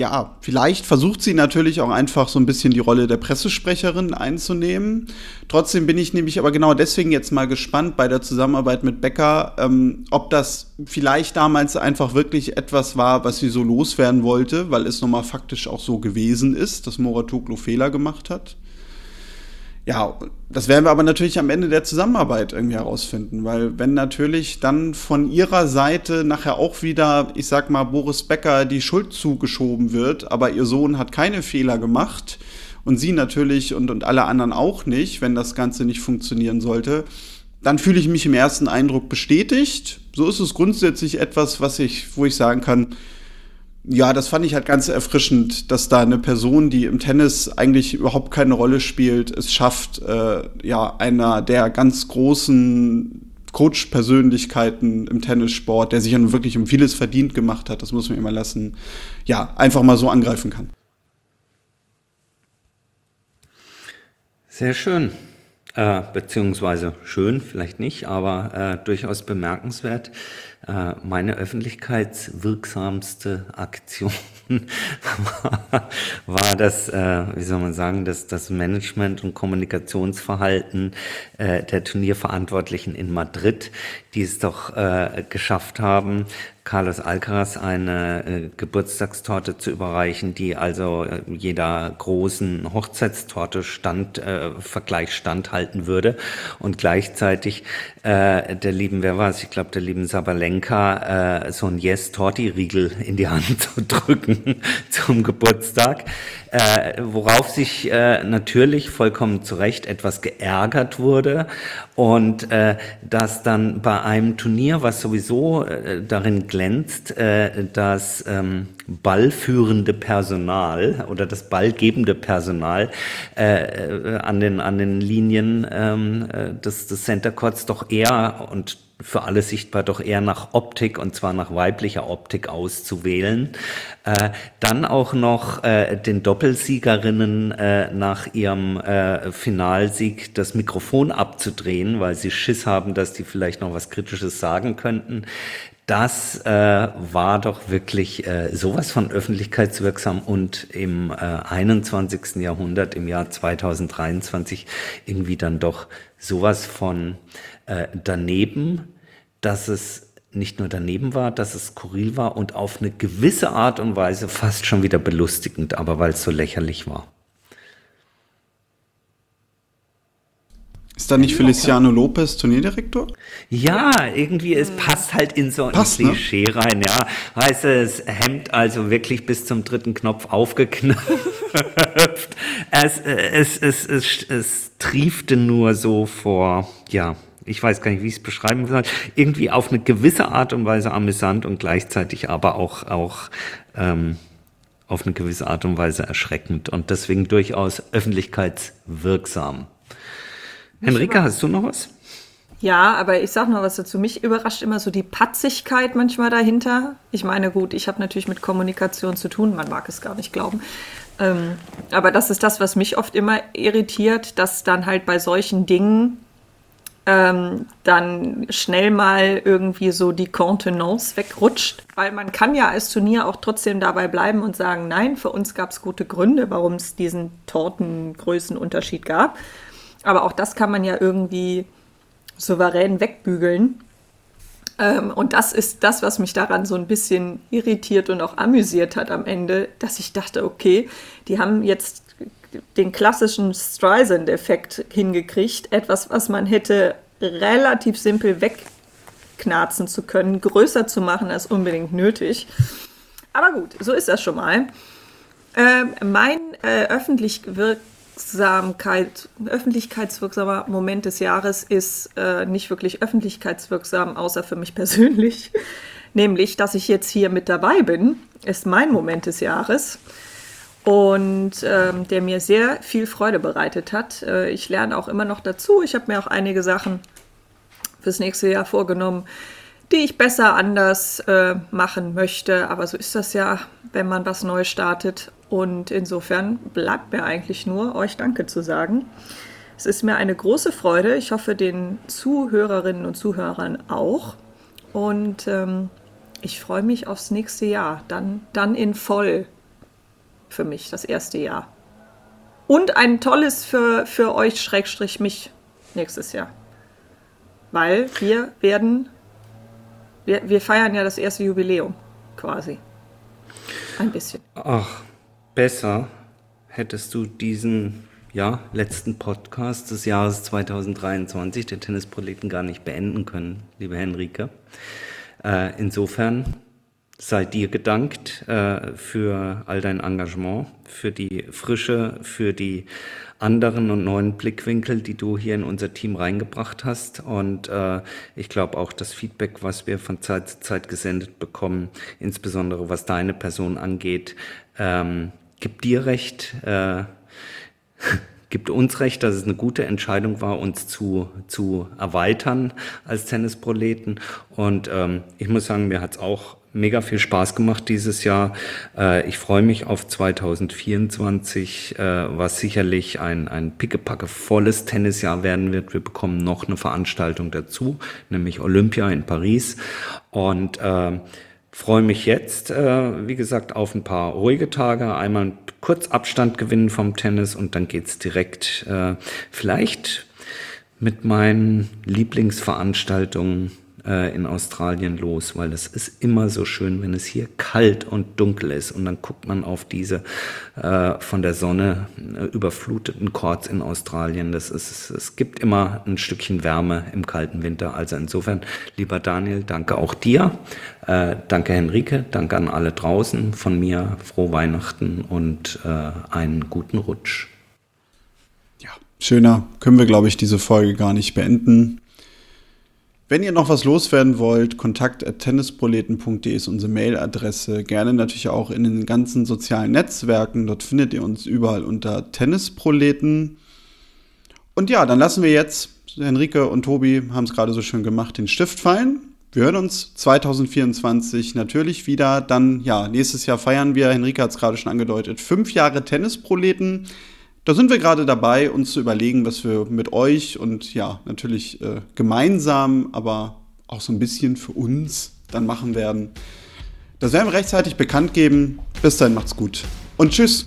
[SPEAKER 1] ja, vielleicht versucht sie natürlich auch einfach so ein bisschen die Rolle der Pressesprecherin einzunehmen. Trotzdem bin ich nämlich aber genau deswegen jetzt mal gespannt bei der Zusammenarbeit mit Becker, ähm, ob das vielleicht damals einfach wirklich etwas war, was sie so loswerden wollte, weil es nochmal faktisch auch so gewesen ist, dass Moratoglu Fehler gemacht hat. Ja, das werden wir aber natürlich am Ende der Zusammenarbeit irgendwie herausfinden, weil wenn natürlich dann von ihrer Seite nachher auch wieder, ich sag mal, Boris Becker die Schuld zugeschoben wird, aber ihr Sohn hat keine Fehler gemacht und sie natürlich und, und alle anderen auch nicht, wenn das Ganze nicht funktionieren sollte, dann fühle ich mich im ersten Eindruck bestätigt. So ist es grundsätzlich etwas, was ich, wo ich sagen kann, ja, das fand ich halt ganz erfrischend, dass da eine Person, die im Tennis eigentlich überhaupt keine Rolle spielt, es schafft, äh, ja, einer der ganz großen Coach-Persönlichkeiten im Tennissport, der sich ja nun wirklich um vieles verdient gemacht hat, das muss man immer lassen, ja, einfach mal so angreifen kann.
[SPEAKER 3] Sehr schön. Äh, beziehungsweise schön, vielleicht nicht, aber äh, durchaus bemerkenswert. Äh, meine öffentlichkeitswirksamste Aktion war, war das, äh, wie soll man sagen, das, das Management- und Kommunikationsverhalten äh, der Turnierverantwortlichen in Madrid, die es doch äh, geschafft haben, Carlos Alcaraz eine äh, Geburtstagstorte zu überreichen, die also äh, jeder großen Hochzeitstorte stand, äh, Vergleich standhalten würde. Und gleichzeitig äh, der lieben, wer war es, ich glaube der lieben Sabalenka, äh, so ein Yes-Torti-Riegel in die Hand zu drücken zum Geburtstag. Äh, worauf sich äh, natürlich vollkommen zu Recht etwas geärgert wurde und äh, dass dann bei einem Turnier, was sowieso äh, darin glänzt, äh, das ähm, ballführende Personal oder das ballgebende Personal äh, äh an, den, an den Linien ähm, äh, des, des Center Courts doch eher und für alle sichtbar doch eher nach Optik und zwar nach weiblicher Optik auszuwählen. Äh, dann auch noch äh, den Doppelsiegerinnen äh, nach ihrem äh, Finalsieg das Mikrofon abzudrehen, weil sie Schiss haben, dass die vielleicht noch was Kritisches sagen könnten das äh, war doch wirklich äh, sowas von öffentlichkeitswirksam und im äh, 21. Jahrhundert, im Jahr 2023, irgendwie dann doch sowas von äh, daneben, dass es nicht nur daneben war, dass es skurril war und auf eine gewisse Art und Weise fast schon wieder belustigend, aber weil es so lächerlich war.
[SPEAKER 1] Ist da nicht Feliciano Lopez Turnierdirektor?
[SPEAKER 3] Ja, irgendwie, es passt halt in so ein passt, ne? Klischee ne? rein, ja. Heißt das Hemd also wirklich bis zum dritten Knopf aufgeknöpft. es, es, es, es, es triefte nur so vor, ja, ich weiß gar nicht, wie ich es beschreiben soll, irgendwie auf eine gewisse Art und Weise amüsant und gleichzeitig aber auch, auch ähm, auf eine gewisse Art und Weise erschreckend und deswegen durchaus öffentlichkeitswirksam. Henrike, hast du noch was?
[SPEAKER 2] Ja, aber ich sag noch was dazu. Mich überrascht immer so die Patzigkeit manchmal dahinter. Ich meine, gut, ich habe natürlich mit Kommunikation zu tun, man mag es gar nicht glauben. Ähm, aber das ist das, was mich oft immer irritiert, dass dann halt bei solchen Dingen ähm, dann schnell mal irgendwie so die Contenance wegrutscht. Weil man kann ja als Turnier auch trotzdem dabei bleiben und sagen, nein, für uns gab es gute Gründe, warum es diesen Tortengrößenunterschied gab. Aber auch das kann man ja irgendwie souverän wegbügeln. Ähm, und das ist das, was mich daran so ein bisschen irritiert und auch amüsiert hat am Ende, dass ich dachte, okay, die haben jetzt den klassischen Streisand-Effekt hingekriegt. Etwas, was man hätte relativ simpel wegknarzen zu können, größer zu machen als unbedingt nötig. Aber gut, so ist das schon mal. Ähm, mein äh, öffentlich Wirksamkeit, öffentlichkeitswirksamer Moment des Jahres ist äh, nicht wirklich öffentlichkeitswirksam, außer für mich persönlich. Nämlich, dass ich jetzt hier mit dabei bin, ist mein Moment des Jahres und ähm, der mir sehr viel Freude bereitet hat. Äh, ich lerne auch immer noch dazu. Ich habe mir auch einige Sachen fürs nächste Jahr vorgenommen, die ich besser anders äh, machen möchte. Aber so ist das ja, wenn man was neu startet. Und insofern bleibt mir eigentlich nur, euch Danke zu sagen. Es ist mir eine große Freude. Ich hoffe, den Zuhörerinnen und Zuhörern auch. Und ähm, ich freue mich aufs nächste Jahr. Dann, dann in voll für mich, das erste Jahr. Und ein tolles für, für euch, Schrägstrich mich, nächstes Jahr. Weil wir werden, wir, wir feiern ja das erste Jubiläum quasi. Ein bisschen.
[SPEAKER 3] Ach, besser hättest du diesen ja, letzten Podcast des Jahres 2023, der Tennisproleten, gar nicht beenden können, liebe Henrike. Äh, insofern sei dir gedankt äh, für all dein Engagement, für die Frische, für die anderen und neuen Blickwinkel, die du hier in unser Team reingebracht hast. Und äh, ich glaube auch das Feedback, was wir von Zeit zu Zeit gesendet bekommen, insbesondere was deine Person angeht, ähm, gibt dir recht. Äh, gibt uns recht, dass es eine gute Entscheidung war, uns zu, zu erweitern als Tennisproleten. Und ähm, ich muss sagen, mir hat's auch mega viel Spaß gemacht dieses Jahr. Äh, ich freue mich auf 2024, äh, was sicherlich ein, ein pickepacke volles Tennisjahr werden wird. Wir bekommen noch eine Veranstaltung dazu, nämlich Olympia in Paris. Und äh, freue mich jetzt, äh, wie gesagt, auf ein paar ruhige Tage. Einmal kurz Abstand gewinnen vom Tennis und dann geht's direkt äh, vielleicht mit meinen Lieblingsveranstaltungen äh, in Australien los, weil es ist immer so schön, wenn es hier kalt und dunkel ist und dann guckt man auf diese äh, von der Sonne äh, überfluteten Courts in Australien. Das ist, es gibt immer ein Stückchen Wärme im kalten Winter. Also insofern, lieber Daniel, danke auch dir. Äh, danke Henrike, danke an alle draußen. Von mir frohe Weihnachten und äh, einen guten Rutsch.
[SPEAKER 1] Ja, schöner können wir, glaube ich, diese Folge gar nicht beenden. Wenn ihr noch was loswerden wollt, kontakt.tennisproleten.de ist unsere Mailadresse. Gerne natürlich auch in den ganzen sozialen Netzwerken. Dort findet ihr uns überall unter Tennisproleten. Und ja, dann lassen wir jetzt, Henrike und Tobi haben es gerade so schön gemacht, den Stift fallen. Wir hören uns 2024 natürlich wieder. Dann, ja, nächstes Jahr feiern wir, Henrike hat es gerade schon angedeutet, fünf Jahre Tennisproleten. Da sind wir gerade dabei, uns zu überlegen, was wir mit euch und ja, natürlich äh, gemeinsam, aber auch so ein bisschen für uns dann machen werden. Das werden wir rechtzeitig bekannt geben. Bis dahin macht's gut. Und tschüss.